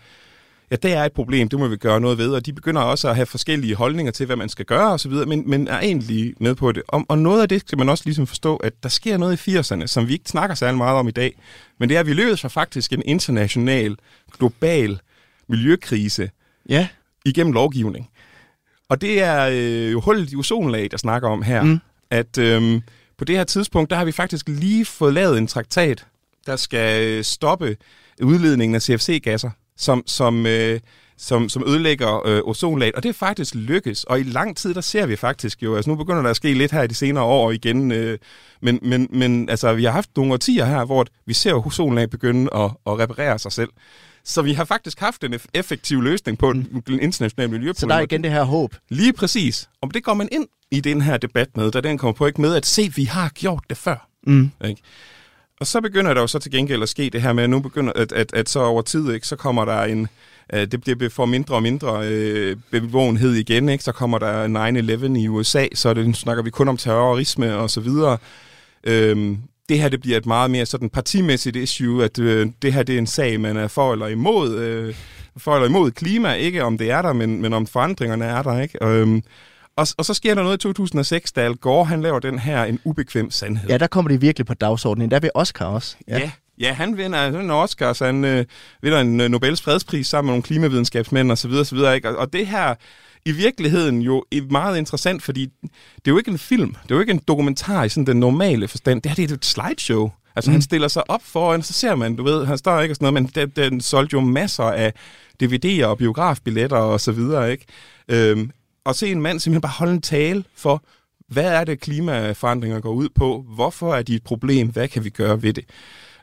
Speaker 6: ja, det er et problem, det må vi gøre noget ved, og de begynder også at have forskellige holdninger til, hvad man skal gøre osv., men, men er egentlig med på det. Og, og noget af det skal man også ligesom forstå, at der sker noget i 80'erne, som vi ikke snakker særlig meget om i dag, men det er, at vi løbet fra faktisk en international, global miljøkrise
Speaker 4: ja.
Speaker 6: igennem lovgivning. Og det er øh, jo hullet i ozonlag, der snakker om her, mm. at øh, på det her tidspunkt, der har vi faktisk lige fået lavet en traktat, der skal stoppe udledningen af CFC-gasser som, som, øh, som, som ødelægger øh, ozonlaget, og det er faktisk lykkes. Og i lang tid, der ser vi faktisk jo, altså nu begynder der at ske lidt her i de senere år igen, øh, men, men, men altså, vi har haft nogle årtier her, hvor vi ser ozonlaget begynde at, at reparere sig selv. Så vi har faktisk haft en effektiv løsning på mm. den internationale miljøproblem.
Speaker 4: Så der er igen det her håb.
Speaker 6: Lige præcis. Og det går man ind i den her debat med, da den kommer på ikke med, at se, vi har gjort det før.
Speaker 4: Mm.
Speaker 6: Ikke? Og så begynder der jo så til gengæld at ske det her med, at nu begynder, at, at, at så over tid, ikke, så kommer der en, øh, det bliver for mindre og mindre øh, bevågenhed igen, ikke? så kommer der 9-11 i USA, så det, snakker vi kun om terrorisme og så videre. Øhm, det her det bliver et meget mere sådan partimæssigt issue, at øh, det her det er en sag, man er for eller imod, øh, for eller imod klima, ikke om det er der, men, men om forandringerne er der. Ikke? Øhm, og, og så sker der noget i 2006, da Al Gore han laver den her en ubekvem sandhed.
Speaker 4: Ja, der kommer det virkelig på dagsordenen. Der vil Oscar også.
Speaker 6: Ja. ja. Ja, han vinder, vinder Oscar, så han øh, vinder en øh, Nobels fredspris sammen med nogle klimavidenskabsmænd og så videre, så videre ikke? Og, og det her i virkeligheden jo er meget interessant, fordi det er jo ikke en film, det er jo ikke en dokumentar i sådan den normale forstand. Det her det er et slideshow. Altså mm. han stiller sig op foran, så ser man, du ved, han står ikke og sådan noget, men den, den solgte jo masser af DVD'er og biografbilletter og så videre, ikke? Øhm, og se en mand simpelthen bare holde en tale for, hvad er det, klimaforandringer går ud på? Hvorfor er de et problem? Hvad kan vi gøre ved det?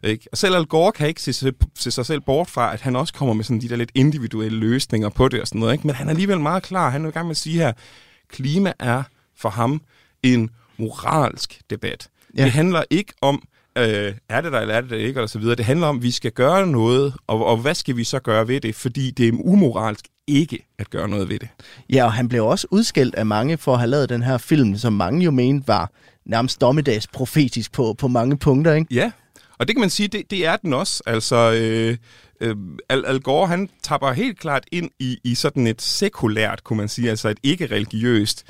Speaker 6: Ikke? Og selv Al Gore kan ikke se, se sig selv bort fra, at han også kommer med sådan de der lidt individuelle løsninger på det og sådan noget. Ikke? Men han er alligevel meget klar. Han er i gang med at sige her, klima er for ham en moralsk debat. Ja. Det handler ikke om, øh, er det der eller er det der ikke, og så videre. Det handler om, at vi skal gøre noget, og, og hvad skal vi så gøre ved det? Fordi det er umoralsk ikke at gøre noget ved det.
Speaker 4: Ja, og han blev også udskældt af mange for at have lavet den her film, som mange jo mente var nærmest dommedagsprofetisk på, på mange punkter, ikke?
Speaker 6: Ja, og det kan man sige, det, det er den også. Altså, øh, øh, Al, Al Gore, han tapper helt klart ind i, i sådan et sekulært, kunne man sige, altså et ikke-religiøst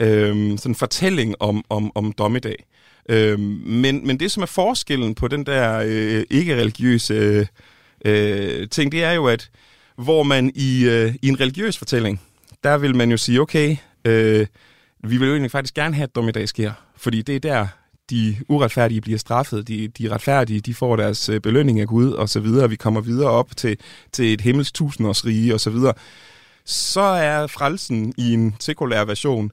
Speaker 6: øh, sådan fortælling om, om, om dommedag. Øh, men, men det, som er forskellen på den der øh, ikke-religiøse øh, ting, det er jo, at hvor man i, øh, i en religiøs fortælling, der vil man jo sige, okay, øh, vi vil jo egentlig faktisk gerne have, at dommedag sker, fordi det er der, de uretfærdige bliver straffet, de, de retfærdige, de får deres øh, belønning af Gud, og så videre. Vi kommer videre op til, til et himmels tusindårsrige, og så videre. Så er frelsen i en sekulær version,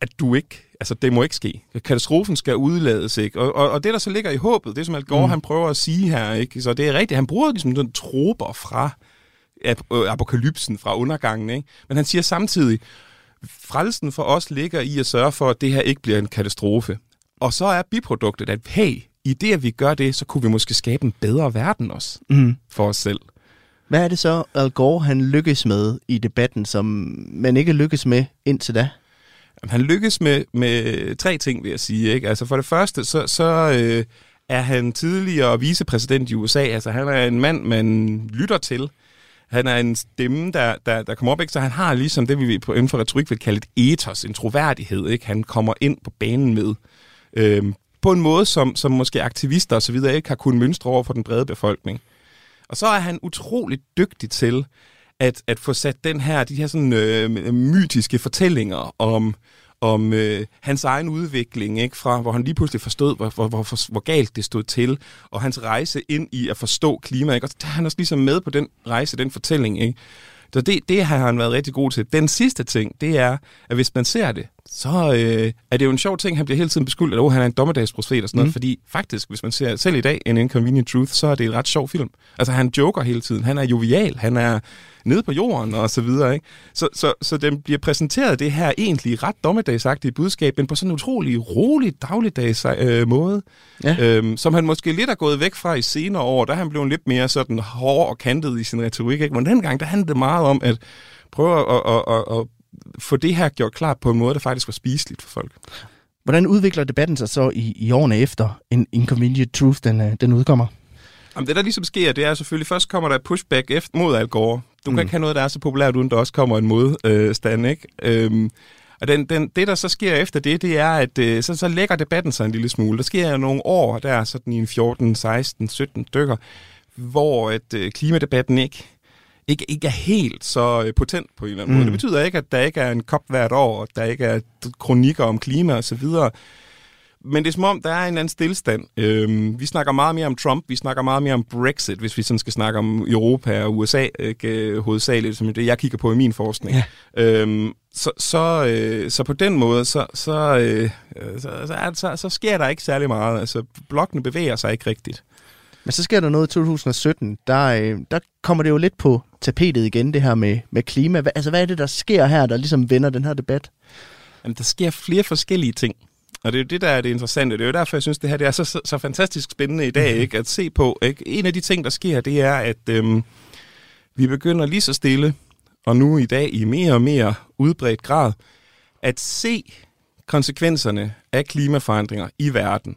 Speaker 6: at du ikke, altså det må ikke ske. Katastrofen skal udlades, ikke? Og, og, og det, der så ligger i håbet, det som Al Gore, mm. han prøver at sige her, ikke? Så det er rigtigt, han bruger ligesom den troper fra ap- apokalypsen, fra undergangen, ikke? Men han siger samtidig, frelsen for os ligger i at sørge for, at det her ikke bliver en katastrofe. Og så er biproduktet, at hey, i det, at vi gør det, så kunne vi måske skabe en bedre verden også mm. for os selv.
Speaker 4: Hvad er det så, Al Gore han lykkes med i debatten, som man ikke lykkes med indtil da?
Speaker 6: Jamen, han lykkes med, med tre ting, vil jeg sige. Ikke? Altså for det første, så, så øh, er han tidligere vicepræsident i USA. Altså han er en mand, man lytter til. Han er en stemme, der, der, der kommer op, ikke? så han har ligesom det, vi inden for retorik vil kalde et ethos, en troværdighed. Ikke? Han kommer ind på banen med Øhm, på en måde, som, som måske aktivister osv. ikke har kunnet mønstre over for den brede befolkning. Og så er han utroligt dygtig til at, at få sat den her, de her sådan, øh, mytiske fortællinger om, om øh, hans egen udvikling, ikke? fra hvor han lige pludselig forstod, hvor, hvor, hvor, hvor galt det stod til, og hans rejse ind i at forstå klima. Ikke? Og så er han også ligesom med på den rejse, den fortælling. Ikke? Så det, det har han været rigtig god til. Den sidste ting, det er, at hvis man ser det, så øh, er det jo en sjov ting, han bliver hele tiden beskyldt, at oh, han er en dommedagsprofet og sådan noget, mm. fordi faktisk, hvis man ser selv i dag en Inconvenient Truth, så er det en ret sjov film. Altså han joker hele tiden, han er jovial, han er nede på jorden og så videre. Ikke? Så, så, så den bliver præsenteret det her egentlig ret dommedagsagtige budskab, men på sådan en utrolig rolig, dagligdags øh, måde, ja. øhm, som han måske lidt er gået væk fra i senere år. Der er han blevet lidt mere sådan hård og kantet i sin retorik. Ikke? Men dengang, der handlede det meget om at prøve at, at, at, at få det her gjort klart på en måde, der faktisk var spiseligt for folk.
Speaker 4: Hvordan udvikler debatten sig så i, i årene efter en Inconvenient Truth, den, øh, den udkommer?
Speaker 6: Jamen, det der ligesom sker, det er selvfølgelig, først kommer der pushback efter, mod Al Gore. Du mm. kan ikke have noget, der er så populært, uden der også kommer en modstand, ikke? Øhm, og den, den, det, der så sker efter det, det er, at øh, så, så lægger debatten sig en lille smule. Der sker jo nogle år, der sådan i en 14, 16, 17 stykker, hvor at øh, klimadebatten ikke ikke, ikke er helt så øh, potent på en eller anden mm. måde. Det betyder ikke, at der ikke er en kop hvert år, og der ikke er kronikker om klima videre. men det er som om, der er en eller anden stillstand. Øhm, vi snakker meget mere om Trump, vi snakker meget mere om Brexit, hvis vi sådan skal snakke om Europa og USA ikke, hovedsageligt, som det jeg kigger på i min forskning. Ja. Øhm, så, så, øh, så på den måde, så, så, øh, så, så, så, så sker der ikke særlig meget. Altså, blokkene bevæger sig ikke rigtigt.
Speaker 4: Men så sker der noget i 2017. Der, øh, der kommer det jo lidt på tapetet igen, det her med, med klima. Hva, altså, hvad er det, der sker her, der ligesom vender den her debat?
Speaker 6: Jamen, der sker flere forskellige ting. Og det er jo det, der er det interessante. Det er jo derfor, jeg synes, det her det er så, så, så fantastisk spændende i dag mm-hmm. ikke, at se på. Ikke? En af de ting, der sker, det er, at øhm, vi begynder lige så stille, og nu i dag i mere og mere udbredt grad, at se konsekvenserne af klimaforandringer i verden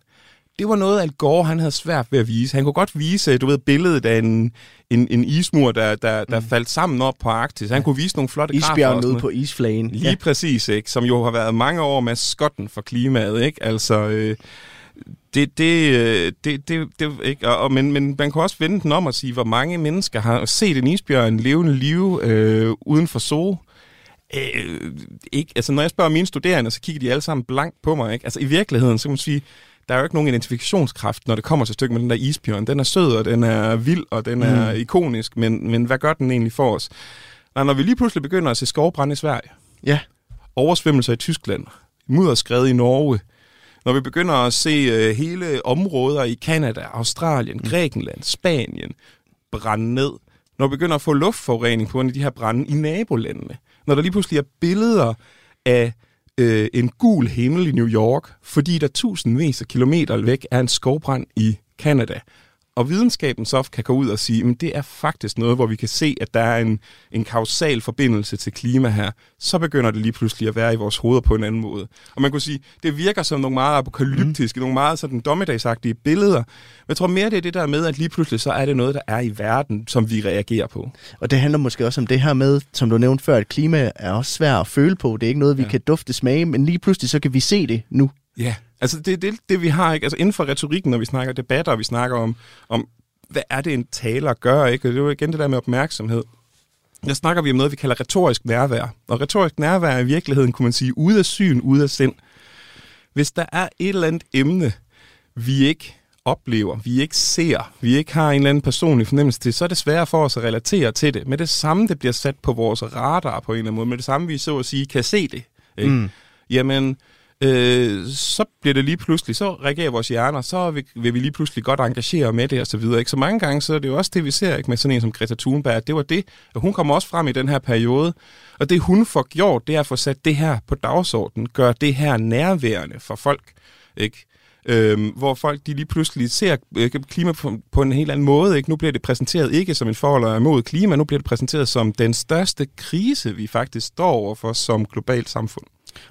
Speaker 6: det var noget, Al Gore han havde svært ved at vise. Han kunne godt vise, du ved, billedet af en, en, en ismur, der, der, der mm. faldt sammen op på Arktis. Han kunne vise nogle flotte
Speaker 4: Isbjørn ude på isflagen.
Speaker 6: Lige ja. præcis, ikke? Som jo har været mange år med skotten for klimaet, ikke? Altså... Øh, det, det, øh, det, det, det, ikke? Og, og, men, men man kan også vende den om og sige, hvor mange mennesker har set en isbjørn levende liv øh, uden for zoo. Øh, ikke, altså når jeg spørger mine studerende, så kigger de alle sammen blankt på mig. Ikke? Altså i virkeligheden, så kan man sige, der er jo ikke nogen identifikationskraft, når det kommer til stykket med den der isbjørn. Den er sød, og den er vild, og den er mm. ikonisk, men, men hvad gør den egentlig for os? Og når vi lige pludselig begynder at se skovbrand i Sverige,
Speaker 4: ja.
Speaker 6: oversvømmelser i Tyskland, mudderskred i Norge, når vi begynder at se uh, hele områder i Kanada, Australien, mm. Grækenland, Spanien brænde ned, når vi begynder at få luftforurening på grund af de her brænde i nabolandene, når der lige pludselig er billeder af øh, en gul himmel i New York, fordi der tusindvis af kilometer væk er en skovbrand i Canada. Og videnskaben så kan gå ud og sige, at det er faktisk noget, hvor vi kan se, at der er en, en kausal forbindelse til klima her. Så begynder det lige pludselig at være i vores hoveder på en anden måde. Og man kunne sige, det virker som nogle meget apokalyptiske, mm. nogle meget sådan dommedagsagtige billeder. Men jeg tror mere, det er det der med, at lige pludselig så er det noget, der er i verden, som vi reagerer på.
Speaker 4: Og det handler måske også om det her med, som du nævnte før, at klima er også svært at føle på. Det er ikke noget, vi ja. kan dufte smage, men lige pludselig så kan vi se det nu.
Speaker 6: Ja, altså det er det, det, vi har, ikke? Altså inden for retorikken, når vi snakker debatter, og vi snakker om, om hvad er det, en taler gør, ikke? Og det er jo igen det der med opmærksomhed. Der snakker vi om noget, vi kalder retorisk nærvær. Og retorisk nærvær er i virkeligheden, kunne man sige, ude af syn, ude af sind. Hvis der er et eller andet emne, vi ikke oplever, vi ikke ser, vi ikke har en eller anden personlig fornemmelse til, så er det sværere for os at relatere til det. Med det samme, det bliver sat på vores radar på en eller anden måde, med det samme, vi så at sige kan se det. Ikke? Mm. Jamen, øh, så bliver det lige pludselig, så reagerer vores hjerner, så vil, vil vi lige pludselig godt engagere med det og så videre. Ikke? Så mange gange, så er det jo også det, vi ser ikke? med sådan en som Greta Thunberg, det var det, at hun kommer også frem i den her periode, og det hun får gjort, det er at få sat det her på dagsordenen, gør det her nærværende for folk, ikke? Øhm, hvor folk de lige pludselig ser øh, klima på, på en helt anden måde. Ikke? Nu bliver det præsenteret ikke som en forhold imod klima, nu bliver det præsenteret som den største krise, vi faktisk står overfor som globalt samfund.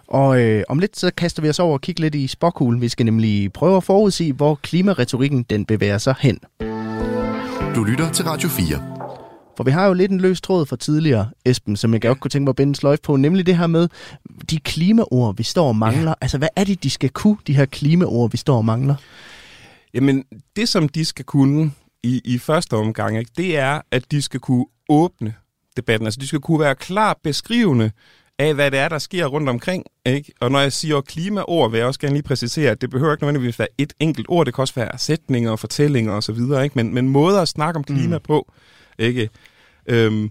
Speaker 4: Og øh, om lidt så kaster vi os over og kigger lidt i spokhulen. Vi skal nemlig prøve at forudsige, hvor klimaretorikken den bevæger sig hen.
Speaker 2: Du lytter til Radio 4.
Speaker 4: For vi har jo lidt en løs tråd fra tidligere, Esben, som jeg godt kunne tænke mig at binde sløjf på, nemlig det her med de klimaord, vi står og mangler. Ja. Altså, hvad er det, de skal kunne, de her klimaord, vi står og mangler?
Speaker 6: Jamen, det som de skal kunne i, i første omgang, ikke, det er, at de skal kunne åbne debatten. Altså, de skal kunne være klart beskrivende af, hvad det er, der sker rundt omkring. Ikke? Og når jeg siger klimaord, vil jeg også gerne lige præcisere, at det behøver ikke nødvendigvis være et enkelt ord. Det kan også være sætninger og fortællinger osv., ikke? Men, men måder at snakke om klima mm. på, ikke? Øhm,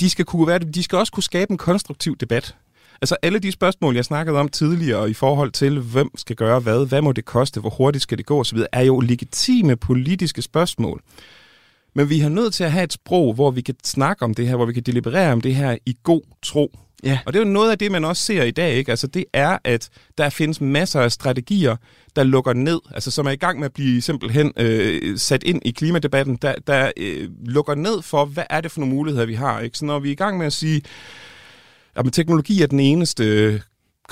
Speaker 6: de skal, kunne være, de skal også kunne skabe en konstruktiv debat. Altså alle de spørgsmål, jeg snakkede om tidligere i forhold til, hvem skal gøre hvad, hvad må det koste, hvor hurtigt skal det gå osv., er jo legitime politiske spørgsmål. Men vi har nødt til at have et sprog, hvor vi kan snakke om det her, hvor vi kan deliberere om det her i god tro. Ja. Og det er jo noget af det, man også ser i dag, ikke? Altså det er, at der findes masser af strategier, der lukker ned, altså som er i gang med at blive simpelthen øh, sat ind i klimadebatten, der, der øh, lukker ned for, hvad er det for nogle muligheder, vi har, ikke? Så når vi er i gang med at sige, at teknologi er den eneste øh,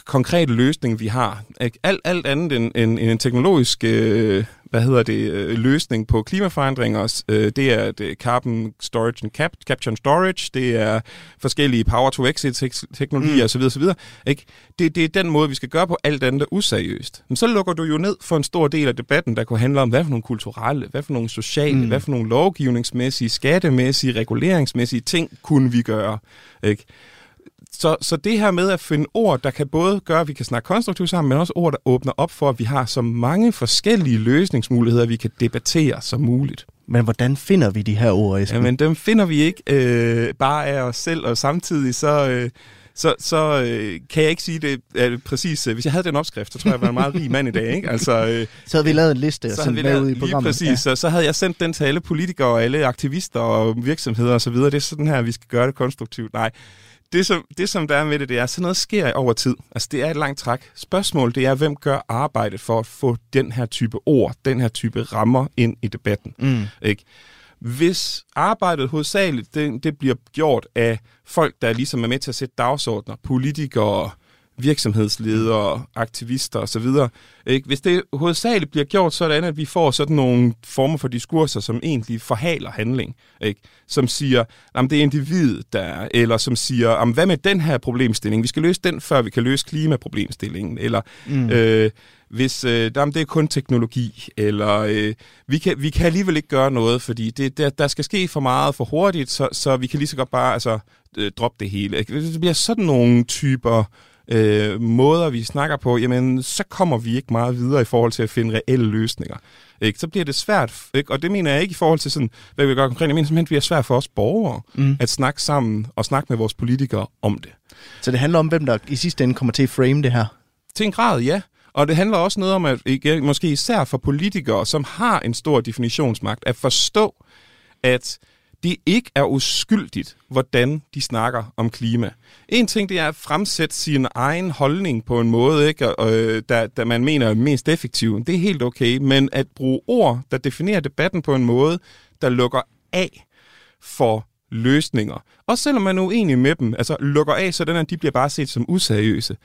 Speaker 6: konkrete løsning, vi har. Alt, alt andet end, end, end en teknologisk øh, hvad hedder det, øh, løsning på klimaforandringer. Øh, det er det carbon storage and cap, capture and storage, det er forskellige power to exit teknologier mm. osv. osv. Ikke? Det, det er den måde, vi skal gøre på alt andet er useriøst. Men så lukker du jo ned for en stor del af debatten, der kunne handle om, hvad for nogle kulturelle, hvad for nogle sociale, mm. hvad for nogle lovgivningsmæssige, skattemæssige, reguleringsmæssige ting kunne vi gøre. Ikke? Så, så det her med at finde ord, der kan både gøre, at vi kan snakke konstruktivt sammen, men også ord, der åbner op for, at vi har så mange forskellige løsningsmuligheder, vi kan debattere som muligt.
Speaker 4: Men hvordan finder vi de her ord, Esben?
Speaker 6: Jamen, dem finder vi ikke øh, bare af os selv, og samtidig så... Øh, så, så øh, kan jeg ikke sige det øh, præcis. Hvis jeg havde den opskrift, så tror jeg, jeg var en meget rig mand i dag. Ikke? Altså, øh,
Speaker 4: så havde vi lavet en liste og
Speaker 6: så
Speaker 4: sendt med ud i programmet.
Speaker 6: præcis, ja. så, så havde jeg sendt den til alle politikere og alle aktivister og virksomheder osv. Det er sådan her, vi skal gøre det konstruktivt. Nej, det som, det som der er med det, det er, sådan noget sker over tid. Altså det er et langt træk. Spørgsmålet det er, hvem gør arbejdet for at få den her type ord, den her type rammer ind i debatten.
Speaker 4: Mm.
Speaker 6: Ikke? Hvis arbejdet hovedsageligt det, det bliver gjort af folk, der ligesom er med til at sætte dagsordner, politikere, virksomhedsledere, aktivister osv. Ikke? Hvis det hovedsageligt bliver gjort sådan, at vi får sådan nogle former for diskurser, som egentlig forhaler handling, ikke? som siger, at det er individet, der er, eller som siger, hvad med den her problemstilling? Vi skal løse den, før vi kan løse klimaproblemstillingen, eller mm. øh, hvis øh, jamen, det er kun teknologi, eller øh, vi, kan, vi kan alligevel ikke gøre noget, fordi det, der, der skal ske for meget for hurtigt, så, så vi kan lige så godt bare altså, øh, droppe det hele. Ikke? Det bliver sådan nogle typer øh, måder, vi snakker på, jamen, så kommer vi ikke meget videre i forhold til at finde reelle løsninger. Ikke? Så bliver det svært, ikke? og det mener jeg ikke i forhold til, sådan, hvad vi gør konkret, jeg mener simpelthen, at det bliver svært for os borgere mm. at snakke sammen og snakke med vores politikere om det.
Speaker 4: Så det handler om, hvem der i sidste ende kommer til at frame det her?
Speaker 6: Til en grad, ja. Og det handler også noget om, at måske især for politikere, som har en stor definitionsmagt, at forstå, at det ikke er uskyldigt, hvordan de snakker om klima. En ting, det er at fremsætte sin egen holdning på en måde, ikke, og, øh, der, der man mener er mest effektiv. Det er helt okay, men at bruge ord, der definerer debatten på en måde, der lukker af for løsninger. Også selvom man er uenig med dem, altså lukker af, så den her, de bliver bare set som useriøse.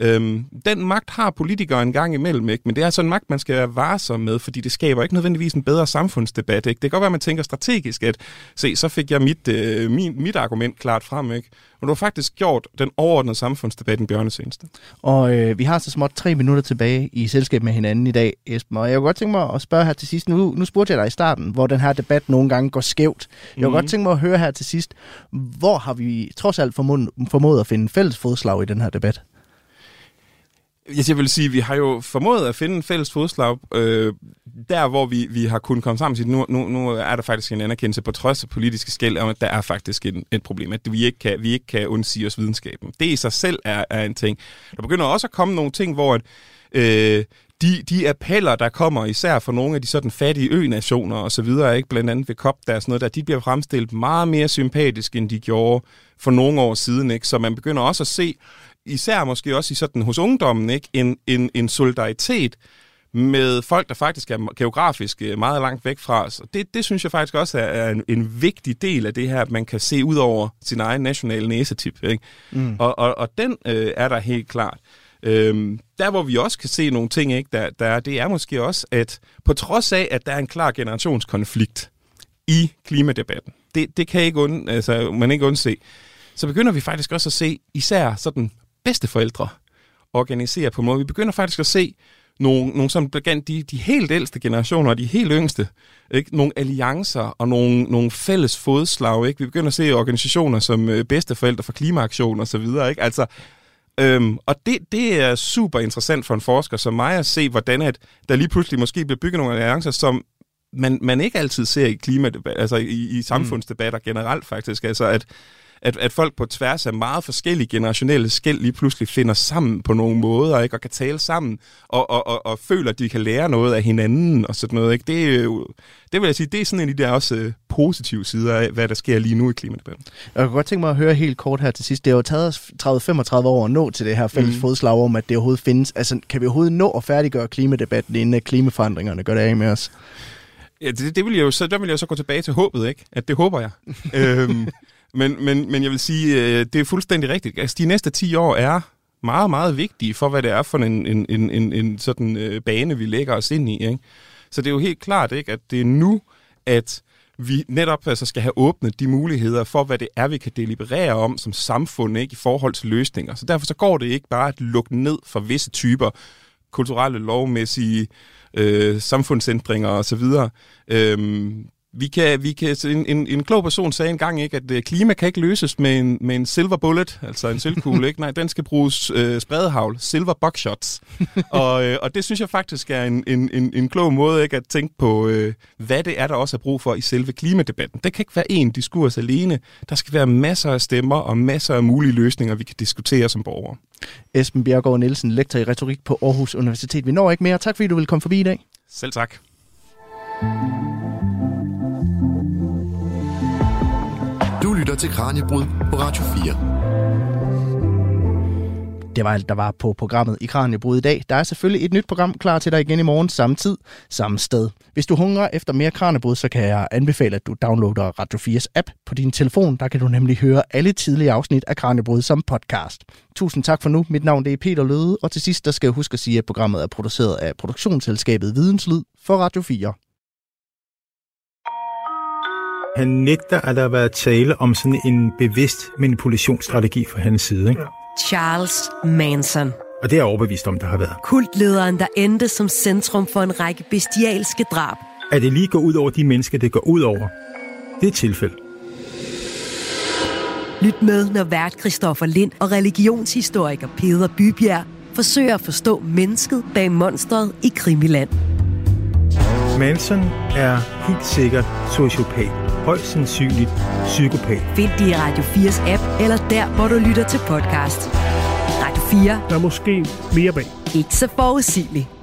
Speaker 6: Øhm, den magt har politikere en gang imellem, ikke? men det er altså en magt, man skal være varsom med, fordi det skaber ikke nødvendigvis en bedre samfundsdebat. Ikke? Det kan godt være, at man tænker strategisk, at se, så fik jeg mit, øh, min, mit argument klart frem. Ikke? Men du har faktisk gjort den overordnede samfundsdebat en bjørnesendste.
Speaker 4: Og øh, vi har så småt tre minutter tilbage i selskab med hinanden i dag, Esben. Og jeg kunne godt tænke mig at spørge her til sidst. Nu, nu spurgte jeg dig i starten, hvor den her debat nogle gange går skævt. Jeg kunne mm. godt tænke mig at høre her til sidst, hvor har vi trods alt formået, formået at finde fælles fodslag i den her debat?
Speaker 6: Jeg vil sige, vi har jo formået at finde en fælles fodslag, øh, der hvor vi, vi har kunnet komme sammen til. Nu, nu, nu er der faktisk en anerkendelse på trods af politiske skæld om, at der er faktisk en, et problem, at vi ikke kan, vi ikke kan undsige os videnskaben. Det i sig selv er, er en ting. Der begynder også at komme nogle ting, hvor at, øh, de, de appeller, der kommer især fra nogle af de sådan fattige ø-nationer og så videre, ikke blandt andet ved COP, der er sådan noget der, de bliver fremstillet meget mere sympatisk, end de gjorde for nogle år siden. Ikke? Så man begynder også at se, især måske også i sådan hos ungdommen, ikke? En, en, en solidaritet med folk, der faktisk er geografisk øh, meget langt væk fra os. Og det, det synes jeg faktisk også er en, en vigtig del af det her, at man kan se ud over sin egen nationale næsetip. Ikke? Mm. Og, og, og den øh, er der helt klart. Øhm, der hvor vi også kan se nogle ting, ikke, der, der, det er måske også, at på trods af, at der er en klar generationskonflikt i klimadebatten, det, det kan ikke und, altså, man ikke undse, så begynder vi faktisk også at se især sådan bedsteforældre organisere på en måde. Vi begynder faktisk at se nogle, nogle sådan de, de helt ældste generationer og de helt yngste, ikke? nogle alliancer og nogle, nogle fælles fodslag. Ikke? Vi begynder at se organisationer som øh, bedsteforældre for klimaaktion og så videre. Ikke? Altså, øhm, og det, det er super interessant for en forsker som mig at se, hvordan at der lige pludselig måske bliver bygget nogle alliancer, som man, man ikke altid ser i klimadebat, altså i, i samfundsdebatter generelt faktisk. Altså at at, at folk på tværs af meget forskellige generationelle skæld lige pludselig finder sammen på nogle måder, ikke? og kan tale sammen, og, og, og, og føler, at de kan lære noget af hinanden, og sådan noget. Ikke? Det, jo, det vil jeg sige, det er sådan en af de der også uh, positive sider af, hvad der sker lige nu i klimadebatten.
Speaker 4: Jeg kunne godt tænke mig at høre helt kort her til sidst. Det har jo taget os 30-35 år at nå til det her fælles mm. fodslag om, at det overhovedet findes. Altså, kan vi overhovedet nå at færdiggøre klimadebatten, inden klimaforandringerne gør det af med os?
Speaker 6: Ja, det, det vil jeg jo så, der vil jeg så gå tilbage til håbet, ikke? At det håber jeg. øhm, men, men, men jeg vil sige, øh, det er fuldstændig rigtigt. Altså, de næste 10 år er meget, meget vigtige for, hvad det er for en, en, en, en, en sådan øh, bane, vi lægger os ind i. Ikke? Så det er jo helt klart, ikke, at det er nu, at vi netop altså skal have åbnet de muligheder for, hvad det er, vi kan deliberere om som samfund ikke, i forhold til løsninger. Så derfor så går det ikke bare at lukke ned for visse typer kulturelle, lovmæssige øh, samfundsændringer osv. Øhm, vi kan, vi kan, en, en, en klog person sagde engang ikke, at øh, klima kan ikke løses med en, med en silver bullet, altså en sølvkugle. ikke? Nej, den skal bruges øh, spredehavl, silver buckshots. og, øh, og det synes jeg faktisk er en, en, en, en klog måde ikke, at tænke på, øh, hvad det er, der også er brug for i selve klimadebatten. Det kan ikke være én diskurs alene. Der skal være masser af stemmer og masser af mulige løsninger, vi kan diskutere som borgere.
Speaker 4: Esben Bjergård Nielsen, lektor i retorik på Aarhus Universitet. Vi når ikke mere. Tak fordi du vil komme forbi i dag.
Speaker 6: Selv tak.
Speaker 2: Lytter til Kranjebrud på Radio 4.
Speaker 4: Det var alt, der var på programmet i Kranjebrud i dag. Der er selvfølgelig et nyt program klar til dig igen i morgen, samme tid, samme sted. Hvis du hungrer efter mere Kranjebrud, så kan jeg anbefale, at du downloader Radio 4's app på din telefon. Der kan du nemlig høre alle tidlige afsnit af Kranjebrud som podcast. Tusind tak for nu. Mit navn det er Peter Løde, og til sidst der skal jeg huske at sige, at programmet er produceret af produktionsselskabet Videnslyd for Radio 4.
Speaker 1: Han nægter, at der har været tale om sådan en bevidst manipulationsstrategi fra hans side. Ikke?
Speaker 7: Charles Manson.
Speaker 1: Og det er jeg overbevist om, der har været.
Speaker 7: Kultlederen, der endte som centrum for en række bestialske drab.
Speaker 1: At det lige går ud over de mennesker, det går ud over, det er et tilfælde.
Speaker 7: Lyt med, når vært Christoffer Lind og religionshistoriker Peder Bybjerg forsøger at forstå mennesket bag monstret i Krimiland.
Speaker 1: Manson er helt sikkert sociopat. Højst sandsynligt psykopat.
Speaker 7: Find det i Radio 4's app, eller der, hvor du lytter til podcast. Radio 4.
Speaker 8: Der er måske mere bag.
Speaker 7: Ikke så forudsigeligt.